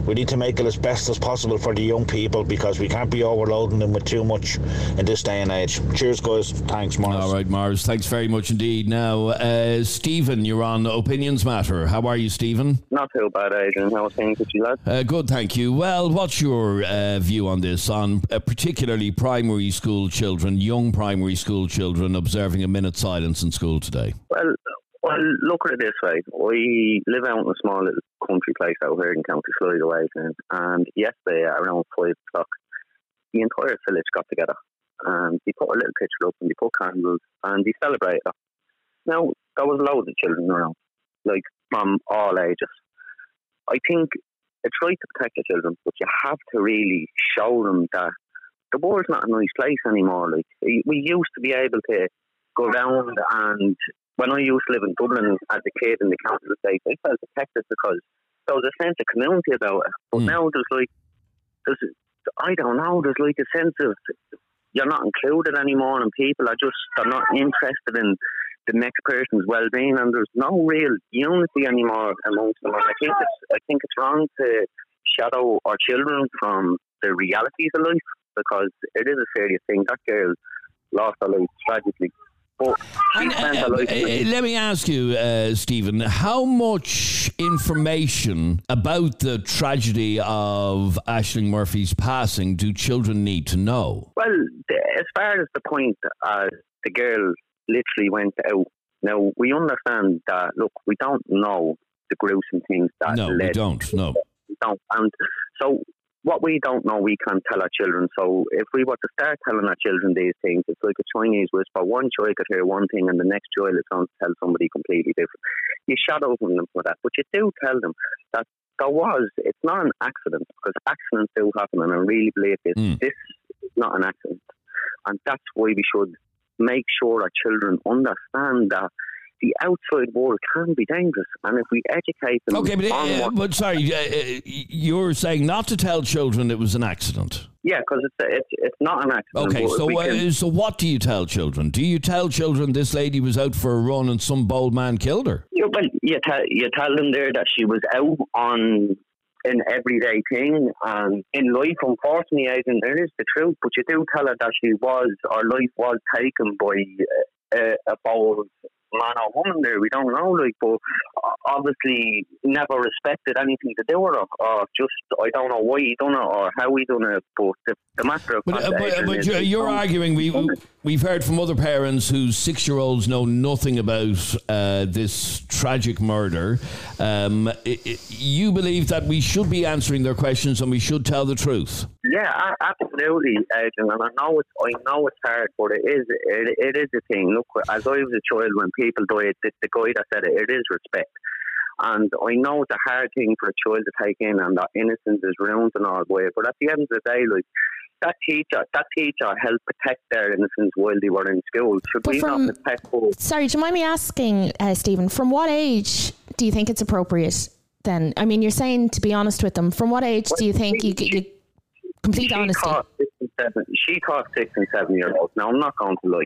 Speaker 12: we need to make it as best as possible for the young people because we can't be overloading them with too much in this day and age. Cheers, guys. Thanks, Mars.
Speaker 2: All right, Mars. Thanks very much indeed. Now, uh, Stephen, you're on Opinions Matter. How are you, Stephen?
Speaker 13: Not too bad, Adrian. How are things with you, lad?
Speaker 2: Uh, good, thank you. Well, what's your uh, view on this, on uh, particularly primary school children, young primary school children, observing a minute silence in school today?
Speaker 13: Well, well, look at it this way. We live out in a small little country place out here in County Sligo, Adrian, and yesterday around five o'clock, the entire village got together and they put a little picture up and they put candles and they celebrated. Now, there was loads of children around, like from all ages. I think it's right to protect the children, but you have to really show them that the world's not a nice place anymore. Like we used to be able to go around and when I used to live in Dublin as a kid in the council estate, I felt protected because there was a sense of community about it. But mm. now there's like there's I don't know, there's like a sense of you're not included anymore, and people are just they're not interested in the next person's well-being, and there's no real unity anymore amongst them. I think it's I think it's wrong to shadow our children from the realities of life because it is a serious thing. That girl lost her life tragically. But and, uh, uh,
Speaker 2: let me ask you, uh, Stephen, how much information about the tragedy of Ashling Murphy's passing do children need to know?
Speaker 13: Well, as far as the point, uh, the girl literally went out. Now, we understand that, look, we don't know the gruesome things that
Speaker 2: no,
Speaker 13: led.
Speaker 2: we don't, no.
Speaker 13: We don't. And so what we don't know, we can't tell our children. So if we were to start telling our children these things, it's like a Chinese whisper. One child could hear one thing, and the next child is going to tell somebody completely different. You shadow them for that, but you do tell them that there was. It's not an accident because accidents do happen, and I really believe this. Mm. This is not an accident, and that's why we should make sure our children understand that the outside world can be dangerous, and if we educate them,
Speaker 2: okay, but, uh, but sorry, uh, uh you're saying not to tell children it was an accident.
Speaker 13: Yeah, because it's, it's it's not an accident.
Speaker 2: Okay, so uh, so what do you tell children? Do you tell children this lady was out for a run and some bold man killed her?
Speaker 13: Yeah, well, you tell you tell them there that she was out on an everyday thing and in life unfortunately I think it is the truth but you do tell her that she was her life was taken by uh, a bold man or woman there. We don't know, like, but obviously never respected anything to do with her, or just I don't know why he done it or how he done it. But the, the matter of
Speaker 2: but, uh, but, but you're, you're arguing we we've heard from other parents whose six year olds know nothing about uh, this tragic murder. Um, it, it, you believe that we should be answering their questions and we should tell the truth.
Speaker 13: Yeah, absolutely, Adrian. And I know it's I know it's hard, but it is it, it is a thing. Look, as I was a child when people died, the, the guy that said it, it is respect. And I know it's a hard thing for a child to take in, and that innocence is ruined and all the way. But at the end of the day, like that teacher, that teacher helped protect their innocence while they were in school. Should but we from, not protect both?
Speaker 4: Sorry, do you mind me asking, uh, Stephen? From what age do you think it's appropriate? Then, I mean, you're saying to be honest with them. From what age well, do you think you, you complete
Speaker 13: she
Speaker 4: honesty.
Speaker 13: Six and seven, she taught six and seven year olds. Now I'm not going to lie.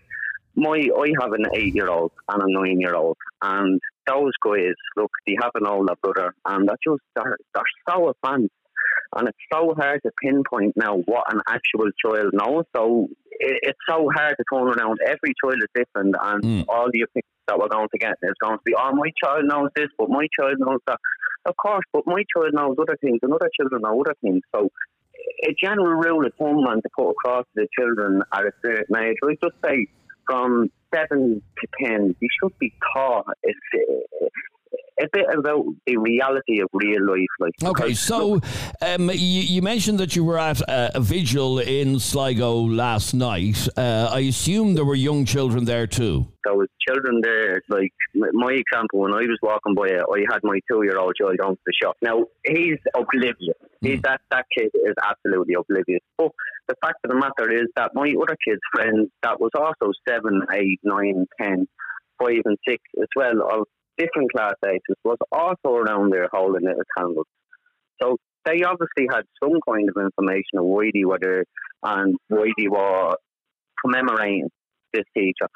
Speaker 13: My I have an eight year old and a nine year old, and those guys look they have an older brother, and they're just they're, they're so advanced, and it's so hard to pinpoint now what an actual child knows. So it, it's so hard to turn around. Every child is different, and mm. all the opinions that we're going to get is going to be, oh, my child knows this, but my child knows that. Of course, but my child knows other things, and other children know other things. So, a general rule of thumb and to put across to the children at a certain age, I just say from seven to ten, you should be taught a bit about the reality of real life. Like
Speaker 2: okay, so um, you, you, mentioned that you were at a, a vigil in Sligo last night. Uh, I assume there were young children there too.
Speaker 13: There was children there. Like my example, when I was walking by it, I had my two-year-old child going to the shop. Now he's oblivious. Mm. that that kid is absolutely oblivious. But the fact of the matter is that my other kid's friend, that was also seven, eight, nine, ten, five, and six as well, of different class ages was also around there holding little candles. So they obviously had some kind of information of why they were there and why they were commemorating this teacher.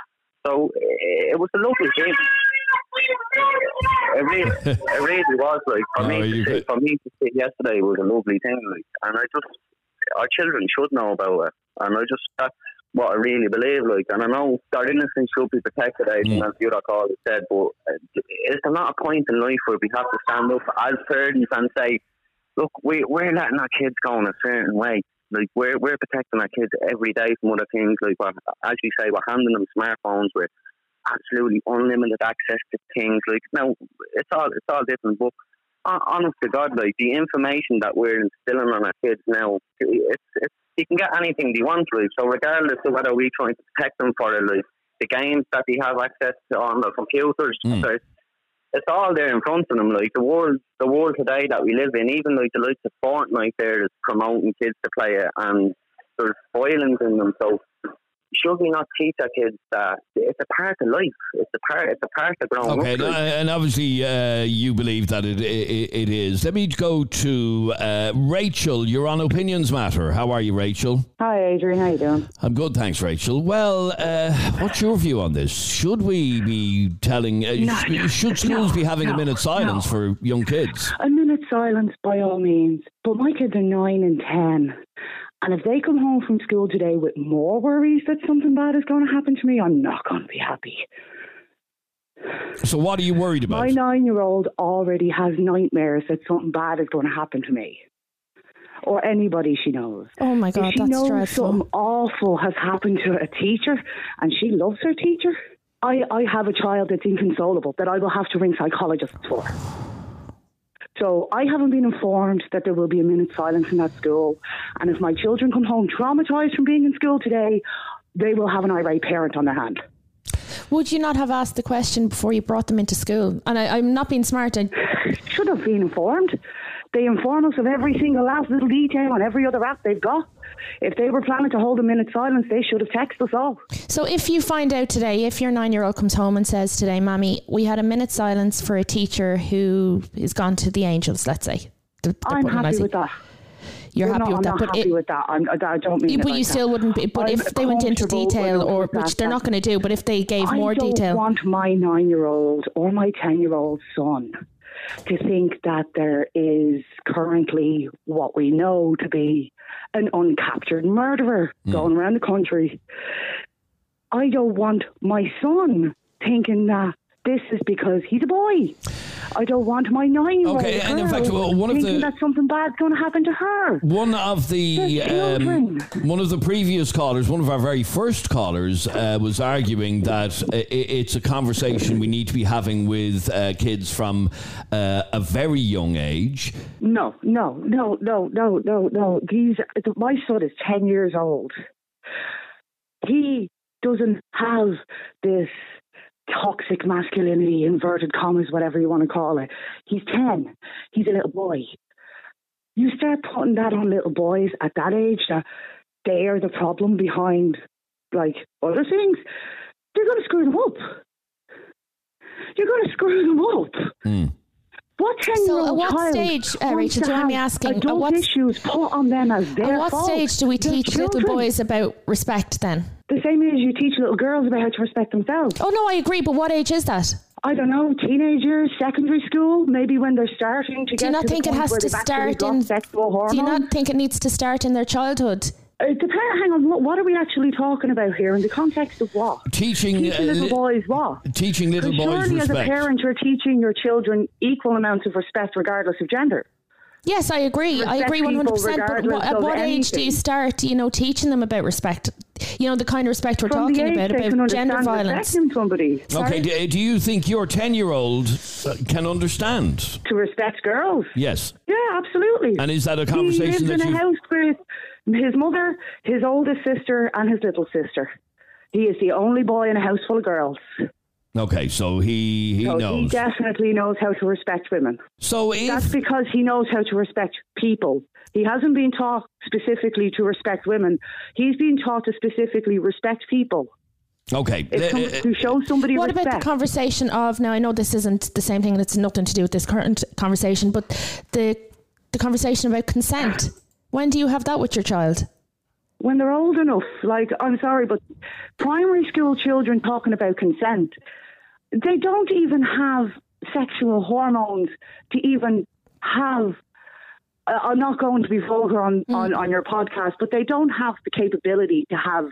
Speaker 13: So it was a lovely thing. It really, it really was like for no, me. To sit, for me to sit yesterday was a lovely thing, like, and I just our children should know about it, and I just that's what I really believe. Like, and I know their innocence should be protected, as, mm. as the other said, but is there not a point in life where we have to stand up as parents and say, look, we, we're letting our kids go in a certain way. Like, we're, we're protecting our kids every day from other things. Like, as you say, we're handing them smartphones with absolutely unlimited access to things. Like, now, it's all, it's all different, but honest to God, like the information that we're instilling on our kids now, it's it's you can get anything they want, like. So regardless of whether we're trying to protect them for it, like the games that they have access to on the computers, mm. so it's all there in front of them. Like the world, the world today that we live in, even like the likes of Fortnite, there is promoting kids to play it, and there's violence in them. So should we not teach our kids that it's a part of life? It's a part. It's a part of growing
Speaker 2: okay, up. Okay, and obviously uh, you believe that it, it, it is. Let me go to uh, Rachel. You're on Opinions Matter. How are you, Rachel?
Speaker 14: Hi, Adrian. How you doing?
Speaker 2: I'm good, thanks, Rachel. Well, uh, what's your view on this? Should we be telling? Uh, no, sh- should schools no, be having no, a minute silence for young kids?
Speaker 14: A minute silence, by all means. But my kids are nine and ten. And if they come home from school today with more worries that something bad is going to happen to me, I'm not going to be happy.
Speaker 2: So, what are you worried about?
Speaker 14: My nine year old already has nightmares that something bad is going to happen to me or anybody she knows.
Speaker 4: Oh my God,
Speaker 14: if she
Speaker 4: that's
Speaker 14: knows
Speaker 4: dreadful.
Speaker 14: something awful has happened to a teacher and she loves her teacher, I, I have a child that's inconsolable that I will have to ring psychologists for. So I haven't been informed that there will be a minute's silence in that school. And if my children come home traumatized from being in school today, they will have an irate parent on their hand.
Speaker 4: Would you not have asked the question before you brought them into school? And I, am not being smart. I
Speaker 14: should have been informed. They inform us of every single last little detail on every other app they've got. If they were planning to hold a minute silence, they should have texted us all.
Speaker 4: So if you find out today, if your nine year old comes home and says today, Mammy, we had a minute silence for a teacher who is gone to the angels, let's say.
Speaker 14: I'm happy with that.
Speaker 4: You're
Speaker 14: well,
Speaker 4: happy
Speaker 14: no,
Speaker 4: with
Speaker 14: I'm
Speaker 4: that,
Speaker 14: but happy it, with that. I'm, I don't mean.
Speaker 4: But
Speaker 14: you
Speaker 4: like still
Speaker 14: that.
Speaker 4: wouldn't be. But
Speaker 14: I'm
Speaker 4: if they went into detail, or which they're not going to do, but if they gave
Speaker 14: I
Speaker 4: more
Speaker 14: don't
Speaker 4: detail,
Speaker 14: want my nine-year-old or my ten-year-old son to think that there is currently what we know to be an uncaptured murderer mm. going around the country. I don't want my son thinking that this is because he's a boy. I don't want my nine-year-old okay, and in fact, well, one of the that something bad's going to happen to her.
Speaker 2: One of the um, one of the previous callers, one of our very first callers, uh, was arguing that it's a conversation we need to be having with uh, kids from uh, a very young age.
Speaker 14: No, no, no, no, no, no, no. These, my son is ten years old. He doesn't have this toxic masculinity, inverted commas, whatever you want to call it. He's 10. He's a little boy. You start putting that on little boys at that age that they are the problem behind like other things, they're going to screw them up. You're going to screw them up.
Speaker 2: Mm.
Speaker 14: What ten
Speaker 4: so
Speaker 14: at
Speaker 4: what stage, uh, Rachel? Do you mind me asking?
Speaker 14: Adult
Speaker 4: what
Speaker 14: issues put on them as their
Speaker 4: At what
Speaker 14: fault.
Speaker 4: stage do we teach little boys about respect? Then
Speaker 14: the same age you teach little girls about how to respect themselves.
Speaker 4: Oh no, I agree. But what age is that?
Speaker 14: I don't know, teenagers, secondary school, maybe when they're starting to
Speaker 4: do
Speaker 14: get.
Speaker 4: you not think
Speaker 14: it
Speaker 4: has to start in?
Speaker 14: sexual hormones?
Speaker 4: Do you not think it needs to start in their childhood?
Speaker 14: Uh, it depends. Hang on. What, what are we actually talking about here? In the context of what?
Speaker 2: Teaching, uh,
Speaker 14: Teaching
Speaker 2: uh,
Speaker 14: little boys what?
Speaker 2: Teaching little boys
Speaker 14: surely, as a parent, you're teaching your children equal amounts of respect, regardless of gender.
Speaker 4: Yes, I agree. I agree one hundred percent. But what, at
Speaker 14: of
Speaker 4: what age do you start, you know, teaching them about respect? You know, the kind of respect we're
Speaker 14: From
Speaker 4: talking
Speaker 14: age
Speaker 4: about about gender violence.
Speaker 14: respecting somebody.
Speaker 2: Okay, do, uh, do you think your 10 year old can understand?
Speaker 14: To respect girls.
Speaker 2: Yes.
Speaker 14: Yeah, absolutely.
Speaker 2: And is that a
Speaker 14: he
Speaker 2: conversation
Speaker 14: lives
Speaker 2: that
Speaker 14: in
Speaker 2: you.
Speaker 14: a house with his mother, his oldest sister, and his little sister. He is the only boy in a house full of girls.
Speaker 2: Okay, so he, he
Speaker 14: so he
Speaker 2: knows.
Speaker 14: definitely knows how to respect women.
Speaker 2: So if
Speaker 14: That's because he knows how to respect people. He hasn't been taught specifically to respect women. He's been taught to specifically respect people.
Speaker 2: Okay.
Speaker 14: If
Speaker 2: uh,
Speaker 14: to show somebody
Speaker 4: What
Speaker 14: respect.
Speaker 4: about the conversation of now? I know this isn't the same thing; and it's nothing to do with this current conversation. But the the conversation about consent. When do you have that with your child?
Speaker 14: when they're old enough, like I'm sorry, but primary school children talking about consent, they don't even have sexual hormones to even have. Uh, I'm not going to be vulgar on, on, on your podcast, but they don't have the capability to have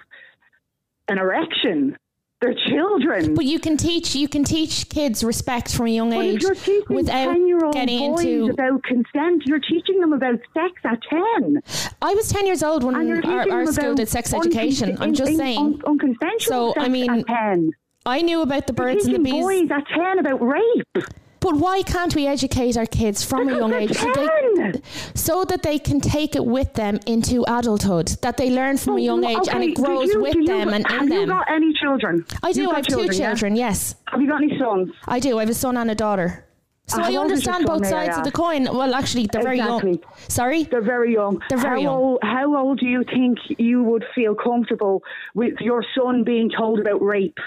Speaker 14: an erection. They're children.
Speaker 4: But you can teach you can teach kids respect from a young
Speaker 14: But
Speaker 4: age
Speaker 14: you're teaching
Speaker 4: without
Speaker 14: 10-year-old
Speaker 4: getting
Speaker 14: boys
Speaker 4: into.
Speaker 14: about consent, you're teaching them about sex at 10.
Speaker 4: I was ten years old when our, our school did sex
Speaker 14: uncon-
Speaker 4: education. I'm just
Speaker 14: in-
Speaker 4: saying.
Speaker 14: un- unconsensual
Speaker 4: So I mean,
Speaker 14: at 10.
Speaker 4: I knew about the birds and the bees.
Speaker 14: boys at 10 about rape.
Speaker 4: But why can't we educate our kids from a young age so, they, so that they can take it with them into adulthood? That they learn from a young age and it grows
Speaker 14: you-
Speaker 4: with
Speaker 14: you-
Speaker 4: them and
Speaker 14: have
Speaker 4: in
Speaker 14: you got any children?
Speaker 4: I do. I have two
Speaker 14: children, yeah?
Speaker 4: Yes.
Speaker 14: Have you got any sons?
Speaker 4: I do. I have a son and a daughter. So
Speaker 14: Uh,
Speaker 4: I
Speaker 14: how old is your
Speaker 4: understand both
Speaker 14: I
Speaker 4: sides of the coin. Well, actually, they're very
Speaker 14: Exactly.
Speaker 4: young. Sorry?
Speaker 14: They're very young.
Speaker 4: They're very
Speaker 14: how
Speaker 4: young.
Speaker 14: Old, how old do you think you would feel comfortable with your son being told about rape?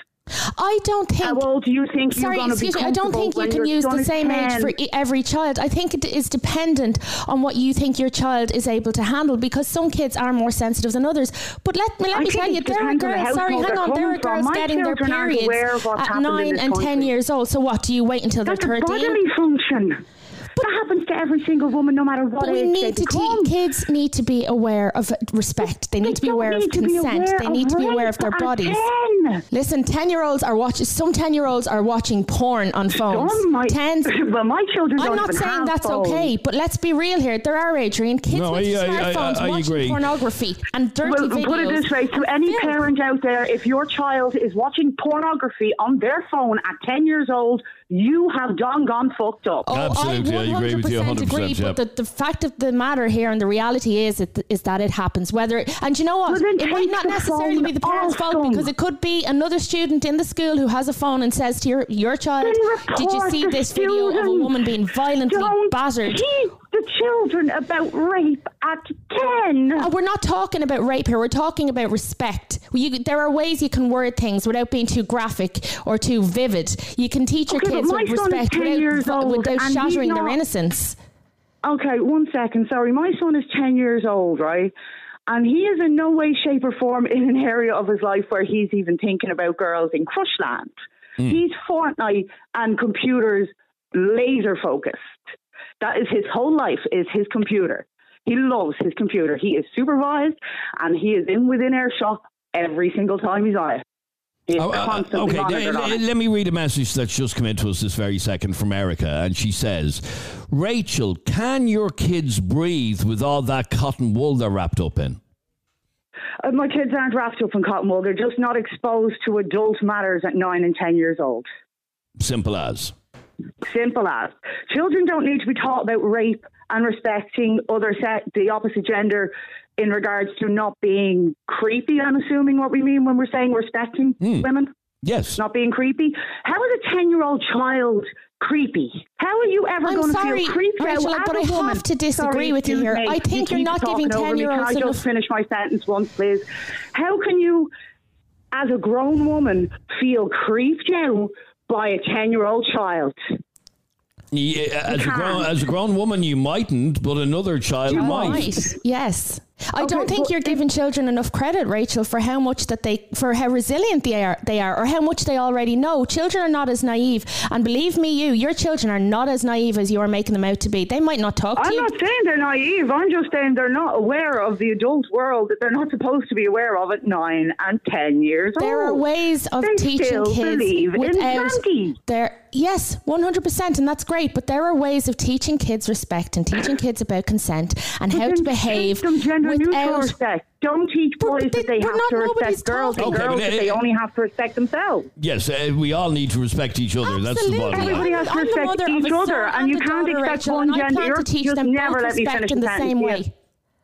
Speaker 4: I don't think.
Speaker 14: How old do you think
Speaker 4: Sorry,
Speaker 14: you're going to be
Speaker 4: excuse me. I don't think you can use the same age for every child. I think it is dependent on what you think your child is able to handle because some kids are more sensitive than others. But let me let
Speaker 14: I
Speaker 4: me tell you, there are
Speaker 14: depends on the
Speaker 4: girls. Sorry, hang on. There are girls
Speaker 14: My
Speaker 4: getting their periods
Speaker 14: aware of what's
Speaker 4: at nine and ten years old. So what? Do you wait until
Speaker 14: That's
Speaker 4: they're
Speaker 14: a
Speaker 4: thirteen?
Speaker 14: bodily function. That happens to every single woman, no matter what
Speaker 4: But we
Speaker 14: age they
Speaker 4: need to
Speaker 14: become.
Speaker 4: teach kids need to be aware of respect. They need to be aware of
Speaker 14: need to be
Speaker 4: consent.
Speaker 14: aware
Speaker 4: They need to be aware of their bodies.
Speaker 14: 10.
Speaker 4: Listen, ten year olds are watching. Some ten year olds are watching porn on phones.
Speaker 14: Some might-
Speaker 4: Tens.
Speaker 14: well, my children
Speaker 4: I'm
Speaker 14: don't
Speaker 4: not
Speaker 14: even
Speaker 4: saying that's
Speaker 14: phones.
Speaker 4: okay, but let's be real here. There are Adrian kids
Speaker 2: No,
Speaker 4: with
Speaker 2: I- I- I-
Speaker 4: smartphones
Speaker 2: I
Speaker 4: watching
Speaker 2: agree.
Speaker 4: pornography and dirty
Speaker 14: Well,
Speaker 4: videos.
Speaker 14: put it this way: to any
Speaker 4: Film.
Speaker 14: parent out there, if your child is watching pornography on their phone at ten years old, you have done gone fucked up.
Speaker 4: Oh,
Speaker 2: Absolutely, I
Speaker 4: I
Speaker 2: agree with you
Speaker 4: 100%
Speaker 2: 100%,
Speaker 4: agree,
Speaker 2: yeah.
Speaker 4: but the, the fact of the matter here and the reality is it, is that it happens. Whether and you know what,
Speaker 14: Well,
Speaker 4: it might not necessarily be the parents' fault
Speaker 14: them.
Speaker 4: because it could be another student in the school who has a phone and says to your your child, "Did you see
Speaker 14: the
Speaker 4: this video of a woman being violently
Speaker 14: Don't
Speaker 4: battered?"
Speaker 14: Teach the children about rape at ten.
Speaker 4: Uh, we're not talking about rape here. We're talking about respect. You, there are ways you can word things without being too graphic or too vivid. You can teach your
Speaker 14: Okay, but
Speaker 4: kids
Speaker 14: my
Speaker 4: with
Speaker 14: son is
Speaker 4: respect
Speaker 14: 10 years
Speaker 4: without,
Speaker 14: old
Speaker 4: without
Speaker 14: and he's
Speaker 4: shattering their innocence.
Speaker 14: Okay, one second. Sorry, my son is ten years old, right? And he is in no way, shape, or form in an area of his life where he's even thinking about girls in Crushland. He's Fortnite and computers laser focused. That is his whole life is his computer. He loves his computer. He is supervised and he is in within earshot every single time he's on it.
Speaker 2: Oh, uh, okay,
Speaker 14: on
Speaker 2: le-
Speaker 14: it.
Speaker 2: let me read a message that's just come into us this very second from Erica, and she says, "Rachel, can your kids breathe with all that cotton wool they're wrapped up in?"
Speaker 14: Uh, my kids aren't wrapped up in cotton wool. They're just not exposed to adult matters at nine and ten years old.
Speaker 2: Simple as.
Speaker 14: Simple as. Children don't need to be taught about rape and respecting other se- the opposite gender in regards to not being creepy. I'm assuming what we mean when we're saying respecting hmm. women.
Speaker 2: Yes.
Speaker 14: Not being creepy. How is a 10 year old child creepy? How are you ever
Speaker 4: I'm
Speaker 14: going to
Speaker 4: sorry,
Speaker 14: feel creeped
Speaker 4: Rachel,
Speaker 14: out? as
Speaker 4: but
Speaker 14: a
Speaker 4: I have to disagree
Speaker 14: Sorry,
Speaker 4: with you here.
Speaker 14: me.
Speaker 4: I think
Speaker 14: You
Speaker 4: you're not giving
Speaker 14: talking over me.
Speaker 4: 10-year-olds
Speaker 14: Can I
Speaker 4: enough-
Speaker 14: just finish my sentence once, please? How can you, as a grown woman, feel creeped out by a 10 year old child?
Speaker 2: Yeah, uh, as a grown as a grown woman, you mightn't, but another child
Speaker 14: You
Speaker 2: might.
Speaker 4: Right. Yes. I don't think you're giving children enough credit, Rachel, for how much that they, for how resilient they are, they are, or how much they already know. Children are not as naive, and believe me, you, your children are not as naive as you are making them out to be. They might not talk to
Speaker 14: I'm not saying they're naive. I'm just saying they're not aware of the adult world that they're not supposed to be aware of at nine and ten years old.
Speaker 4: There are ways of
Speaker 14: They
Speaker 4: teaching kids without there. Yes, one hundred percent, and that's great. But there are ways of teaching kids respect and teaching kids about consent and how to behave
Speaker 14: Teach them gender neutral
Speaker 4: without.
Speaker 14: respect. Don't teach boys that they have to respect girls and
Speaker 2: Okay,
Speaker 14: girls
Speaker 2: but
Speaker 14: that
Speaker 2: it-
Speaker 14: they only have to respect themselves.
Speaker 2: Yes, uh, we all need to respect each other. That's the bottom
Speaker 14: Everybody
Speaker 2: line.
Speaker 14: has to respect
Speaker 4: mother
Speaker 14: each other, and you can't
Speaker 4: daughter,
Speaker 14: expect
Speaker 4: Rachel,
Speaker 14: one gender.
Speaker 4: plan
Speaker 14: You're
Speaker 4: to teach
Speaker 14: just
Speaker 4: them
Speaker 14: never let me finish
Speaker 4: in
Speaker 14: the
Speaker 4: the
Speaker 14: sentence,
Speaker 4: same
Speaker 14: yeah.
Speaker 4: way.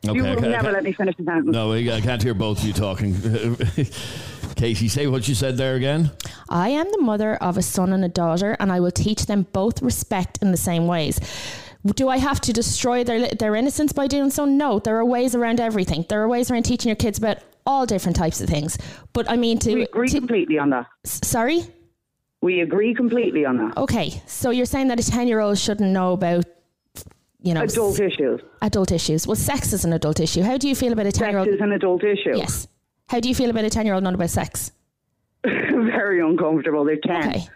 Speaker 14: You
Speaker 2: Okay,
Speaker 14: will
Speaker 2: okay,
Speaker 14: never
Speaker 2: okay.
Speaker 14: let me finish the sentence.
Speaker 2: No, I can't hear both of you talking. Casey, say what you said there again.
Speaker 4: I am the mother of a son and a daughter, and I will teach them both respect in the same ways. Do I have to destroy their their innocence by doing so? No, there are ways around everything. There are ways around teaching your kids about all different types of things. But I mean, to
Speaker 14: We agree completely on that.
Speaker 4: Sorry.
Speaker 14: We agree completely on that.
Speaker 4: Okay, so you're saying that a ten year old shouldn't know about, you know,
Speaker 14: Adult issues.
Speaker 4: adult issues. Well, sex is an adult issue. How do you feel about a ten year old?
Speaker 14: Sex is an adult issue.
Speaker 4: Yes. How do you feel about a ten year old knowing about sex?
Speaker 14: Very uncomfortable. They can't.
Speaker 4: Okay.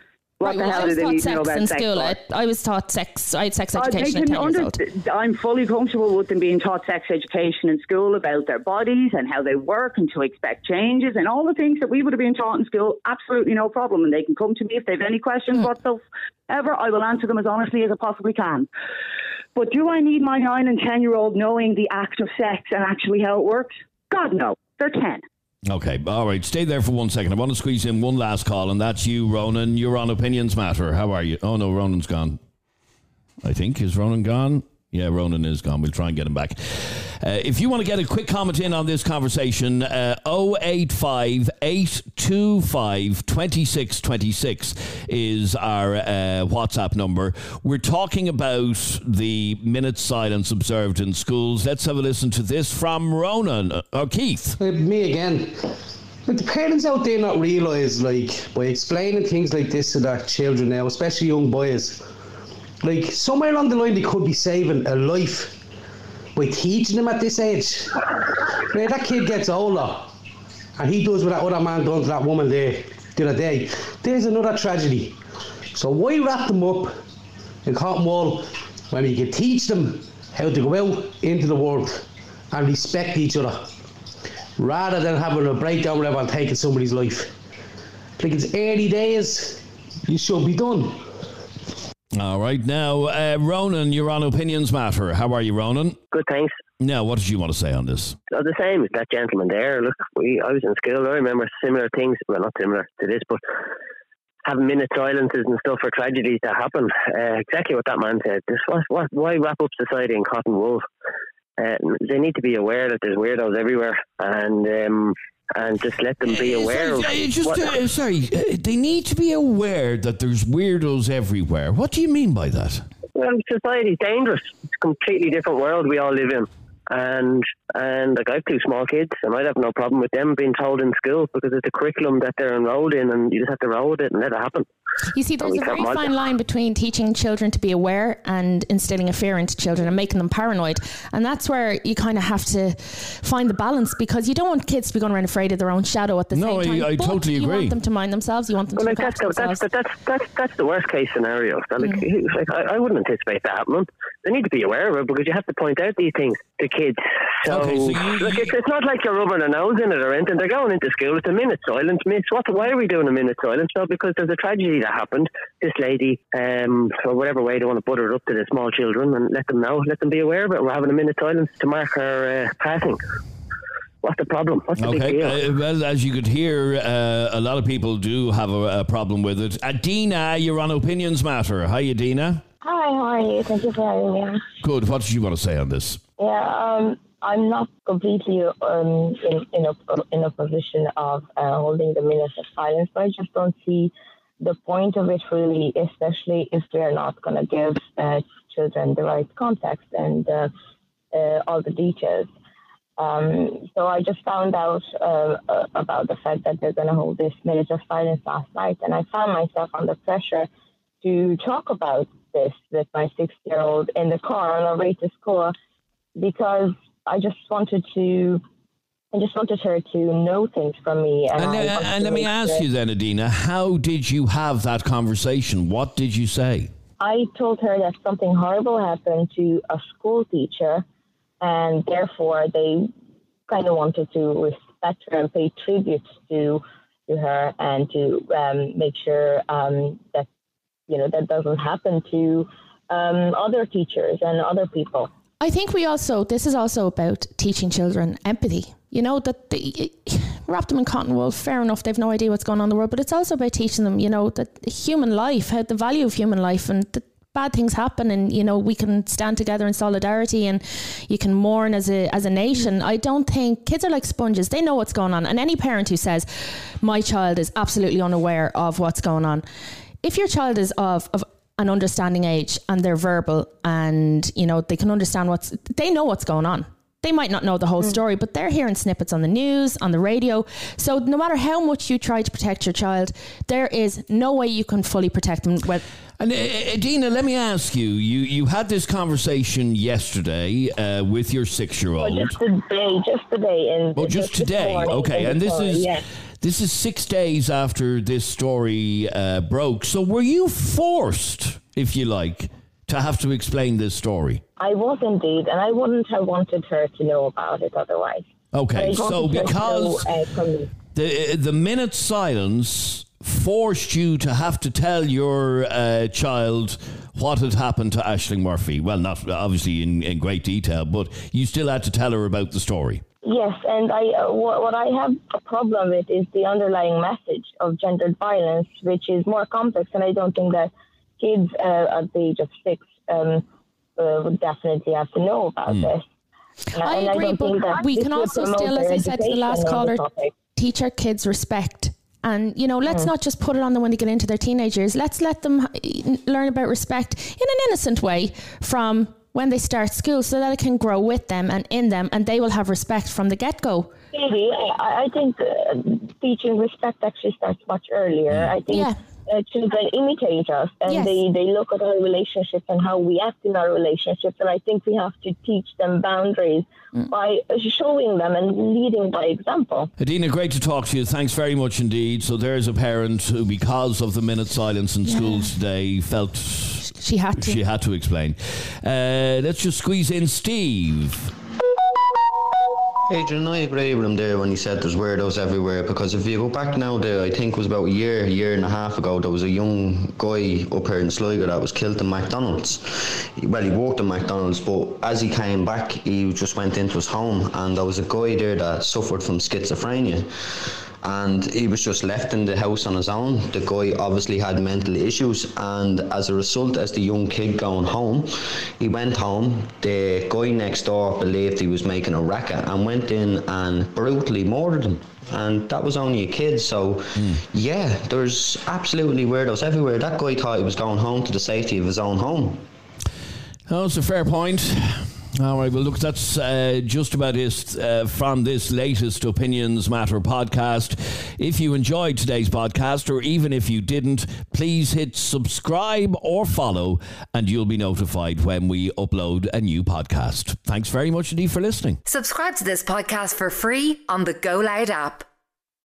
Speaker 14: What
Speaker 4: Right,
Speaker 14: the
Speaker 4: well,
Speaker 14: hell
Speaker 4: I was
Speaker 14: they need to know about
Speaker 4: in
Speaker 14: sex?
Speaker 4: school. I, I was taught sex. I had sex
Speaker 14: Uh,
Speaker 4: education at
Speaker 14: can
Speaker 4: ten years
Speaker 14: under-. I'm fully comfortable with them being taught sex education in school about their bodies and how they work and to expect changes and all the things that we would have been taught in school. Absolutely no problem. And they can come to me if they have any questions
Speaker 4: Hmm.
Speaker 14: whatsoever. I will answer them as honestly as I possibly can. But do I need my nine and ten year old knowing the act of sex and actually how it works? God no. They're ten.
Speaker 2: Okay, all right. Stay there for one second. I want to squeeze in one last call, and that's you, Ronan. You're on Opinions Matter. How are you? Oh, no, Ronan's gone. I think. Is Ronan gone? Yeah, Ronan is gone. We'll try and get him back. Uh, if you want to get a quick comment in on this conversation, uh, 085 825 2626 is our uh, WhatsApp number. We're talking about the minute silence observed in schools. Let's have a listen to this from Ronan uh, or Keith.
Speaker 10: Uh, me again. But the parents out there not realise, like, by explaining things like this to their children now, especially young boys, like, somewhere along the line they could be saving a life by teaching them at this age. Now, that kid gets older and he does what that other man done to that woman there the other day. There's another tragedy. So why wrap them up in cotton wool when we can teach them how to go out into the world and respect each other? rather than having a breakdown whatever and taking somebody's life. Like it's early days, you should be done.
Speaker 2: All right, now, uh, Ronan, you're on Opinions Matter. How are you, Ronan?
Speaker 15: Good, thanks.
Speaker 2: Now, what did you want to say on this?
Speaker 15: Uh, the same as that gentleman there. Look, we I was in school. I remember similar things. Well, not similar to this, but having minute silences and stuff for tragedies that happen. Uh, exactly what that man said. This what, what why wrap up society in cotton wool? Uh, they need to be aware that there's weirdos everywhere, and um, and just let them be aware
Speaker 2: Sorry, uh,
Speaker 15: of.
Speaker 2: just,
Speaker 15: what-
Speaker 2: uh, sorry, they need to be aware that there's weirdos everywhere. What do you mean by that?
Speaker 15: Well, society's dangerous. It's a completely different world we all live in. And and like I have two small kids, and I'd have no problem with them being told in school because it's a curriculum that they're enrolled in, and you just have to roll with it and let it happen.
Speaker 4: You see, there's a very
Speaker 15: mod-
Speaker 4: fine line between teaching children to be aware and instilling a fear into children and making them paranoid. And that's where you kind of have to find the balance because you don't want kids to be going around afraid of their own shadow at the
Speaker 2: No, I-
Speaker 4: same time.
Speaker 2: No, I
Speaker 4: but
Speaker 2: totally
Speaker 4: you
Speaker 2: agree.
Speaker 4: You want them to mind themselves. You want them
Speaker 15: Well,
Speaker 4: to
Speaker 15: like that's
Speaker 4: after
Speaker 15: the, that's,
Speaker 4: themselves.
Speaker 15: the, that's that's that's the worst case scenario. So, like, mm. like I, I wouldn't anticipate that happening. They need to be aware of it because you have to point out these things to kids. So,
Speaker 2: Okay, so you-
Speaker 15: look, it's, it's not like you're rubbing their nose in it or anything. They're going into school. It's a minute silence. Miss, what? Why are we doing a minute silence? No, because there's a tragedy that happened. This lady, um, or whatever way they want to butter it up to the small children, and let them know, let them be aware of it. We're having a minute silence to mark her uh, passing. What's the problem? What's the big
Speaker 2: Okay,
Speaker 15: deal?
Speaker 2: uh, well, as you could hear, uh, a lot of people do have a, a problem with it. Adina, you're on Opinions Matter. Hi, Adina.
Speaker 16: Hi, how are you? Thank you for having me.
Speaker 2: Good. What did you want to say on this?
Speaker 16: Yeah, um, I'm not completely um, in, in, a, in a position of uh, holding the minutes of silence, but I just don't see the point of it really, especially if we're not going to give uh, children the right context and uh, uh, all the details. Um, so I just found out uh, uh, about the fact that they're going to hold this minute of silence last night, and I found myself under pressure to talk about this with my six-year-old in the car on our way to school because I just wanted to. I just wanted her to know things from me. And,
Speaker 2: And, uh, and let me ask you then, Adina, how did you have that conversation? What did you say?
Speaker 16: I told her that something horrible happened to a school teacher, and therefore they kind of wanted to respect her and pay tribute to to her and to um, make sure um, that you know that doesn't happen to um, other teachers and other people.
Speaker 4: I think we also this is also about teaching children empathy. You know that they, wrap them in cotton wool. Fair enough, they've no idea what's going on in the world, but it's also about teaching them, you know, that human life, how the value of human life, and that bad things happen, and you know we can stand together in solidarity, and you can mourn as a as a nation. I don't think kids are like sponges; they know what's going on, and any parent who says my child is absolutely unaware of what's going on, if your child is of of an understanding age and they're verbal and you know they can understand what's they know what's going on they might not know the whole story but they're hearing snippets on the news on the radio so no matter how much you try to protect your child there is no way you can fully protect them well
Speaker 2: And uh, Adina, let me ask you: you you had this conversation yesterday uh, with your six-year-old.
Speaker 16: Just today, just today, and
Speaker 2: Well, just
Speaker 16: this
Speaker 2: today,
Speaker 16: morning,
Speaker 2: okay. And this
Speaker 16: story,
Speaker 2: is
Speaker 16: yes.
Speaker 2: This is six days after this story uh, broke. So, were you forced, if you like, to have to explain this story?
Speaker 16: I was indeed, and I wouldn't have wanted her to know about it otherwise.
Speaker 2: Okay, so
Speaker 16: wanted her to
Speaker 2: because
Speaker 16: know, uh,
Speaker 2: the the minute silence forced you to have to tell your uh, child what had happened to Ashling Murphy. Well, not obviously in, in great detail, but you still had to tell her about the story.
Speaker 16: Yes, and I uh, what, what I have a problem with is the underlying message of gendered violence, which is more complex, and I don't think that kids uh, at the age of six um, uh, would definitely have to know about this. And
Speaker 4: I
Speaker 16: and
Speaker 4: agree,
Speaker 16: don't think
Speaker 4: but
Speaker 16: that
Speaker 4: we can also still, as I said to the last
Speaker 16: education on the
Speaker 4: caller, teach our kids respect. And you know, let's
Speaker 16: Mm.
Speaker 4: not just put it on them when they get into their teenage years. Let's let them learn about respect in an innocent way from when they start school, so that it can grow with them and in them, and they will have respect from the get go.
Speaker 16: Maybe I, I think uh, teaching respect actually starts much earlier. I think uh, children imitate us, and
Speaker 4: Yes.
Speaker 16: they they look at our relationships and how we act in our relationships. And I think we have to teach them boundaries by showing them and leading by example.
Speaker 2: Adina, great to talk to you. Thanks very much indeed. So there's a parent who, because of the minute silence in schools today, felt
Speaker 4: she had to.
Speaker 2: She had to explain. Uh, let's just squeeze in Steve.
Speaker 17: Adrian, I agree with him there when he said there's weirdos everywhere because if you go back now to I think it was about a year, year and a half ago, there was a young guy up here in Sligo that was killed in McDonald's. Well, he worked in McDonald's, but as he came back, he just went into his home and there was a guy there that suffered from schizophrenia and he was just left in the house on his own. The guy obviously had mental issues, and as a result, as the young kid going home, he went home. The guy next door believed he was making a racket and went in and brutally murdered him. And that was only a kid, so yeah, there's absolutely weirdos everywhere. That guy thought he was going home to the safety of his own home.
Speaker 2: That's a fair point. All right, well, look, that's uh, just about it uh, from this latest Opinions Matter podcast. If you enjoyed today's podcast, or even if you didn't, please hit subscribe or follow, and you'll be notified when we upload a new podcast. Thanks very much indeed for listening.
Speaker 1: Subscribe to this podcast for free on the Go Loud app.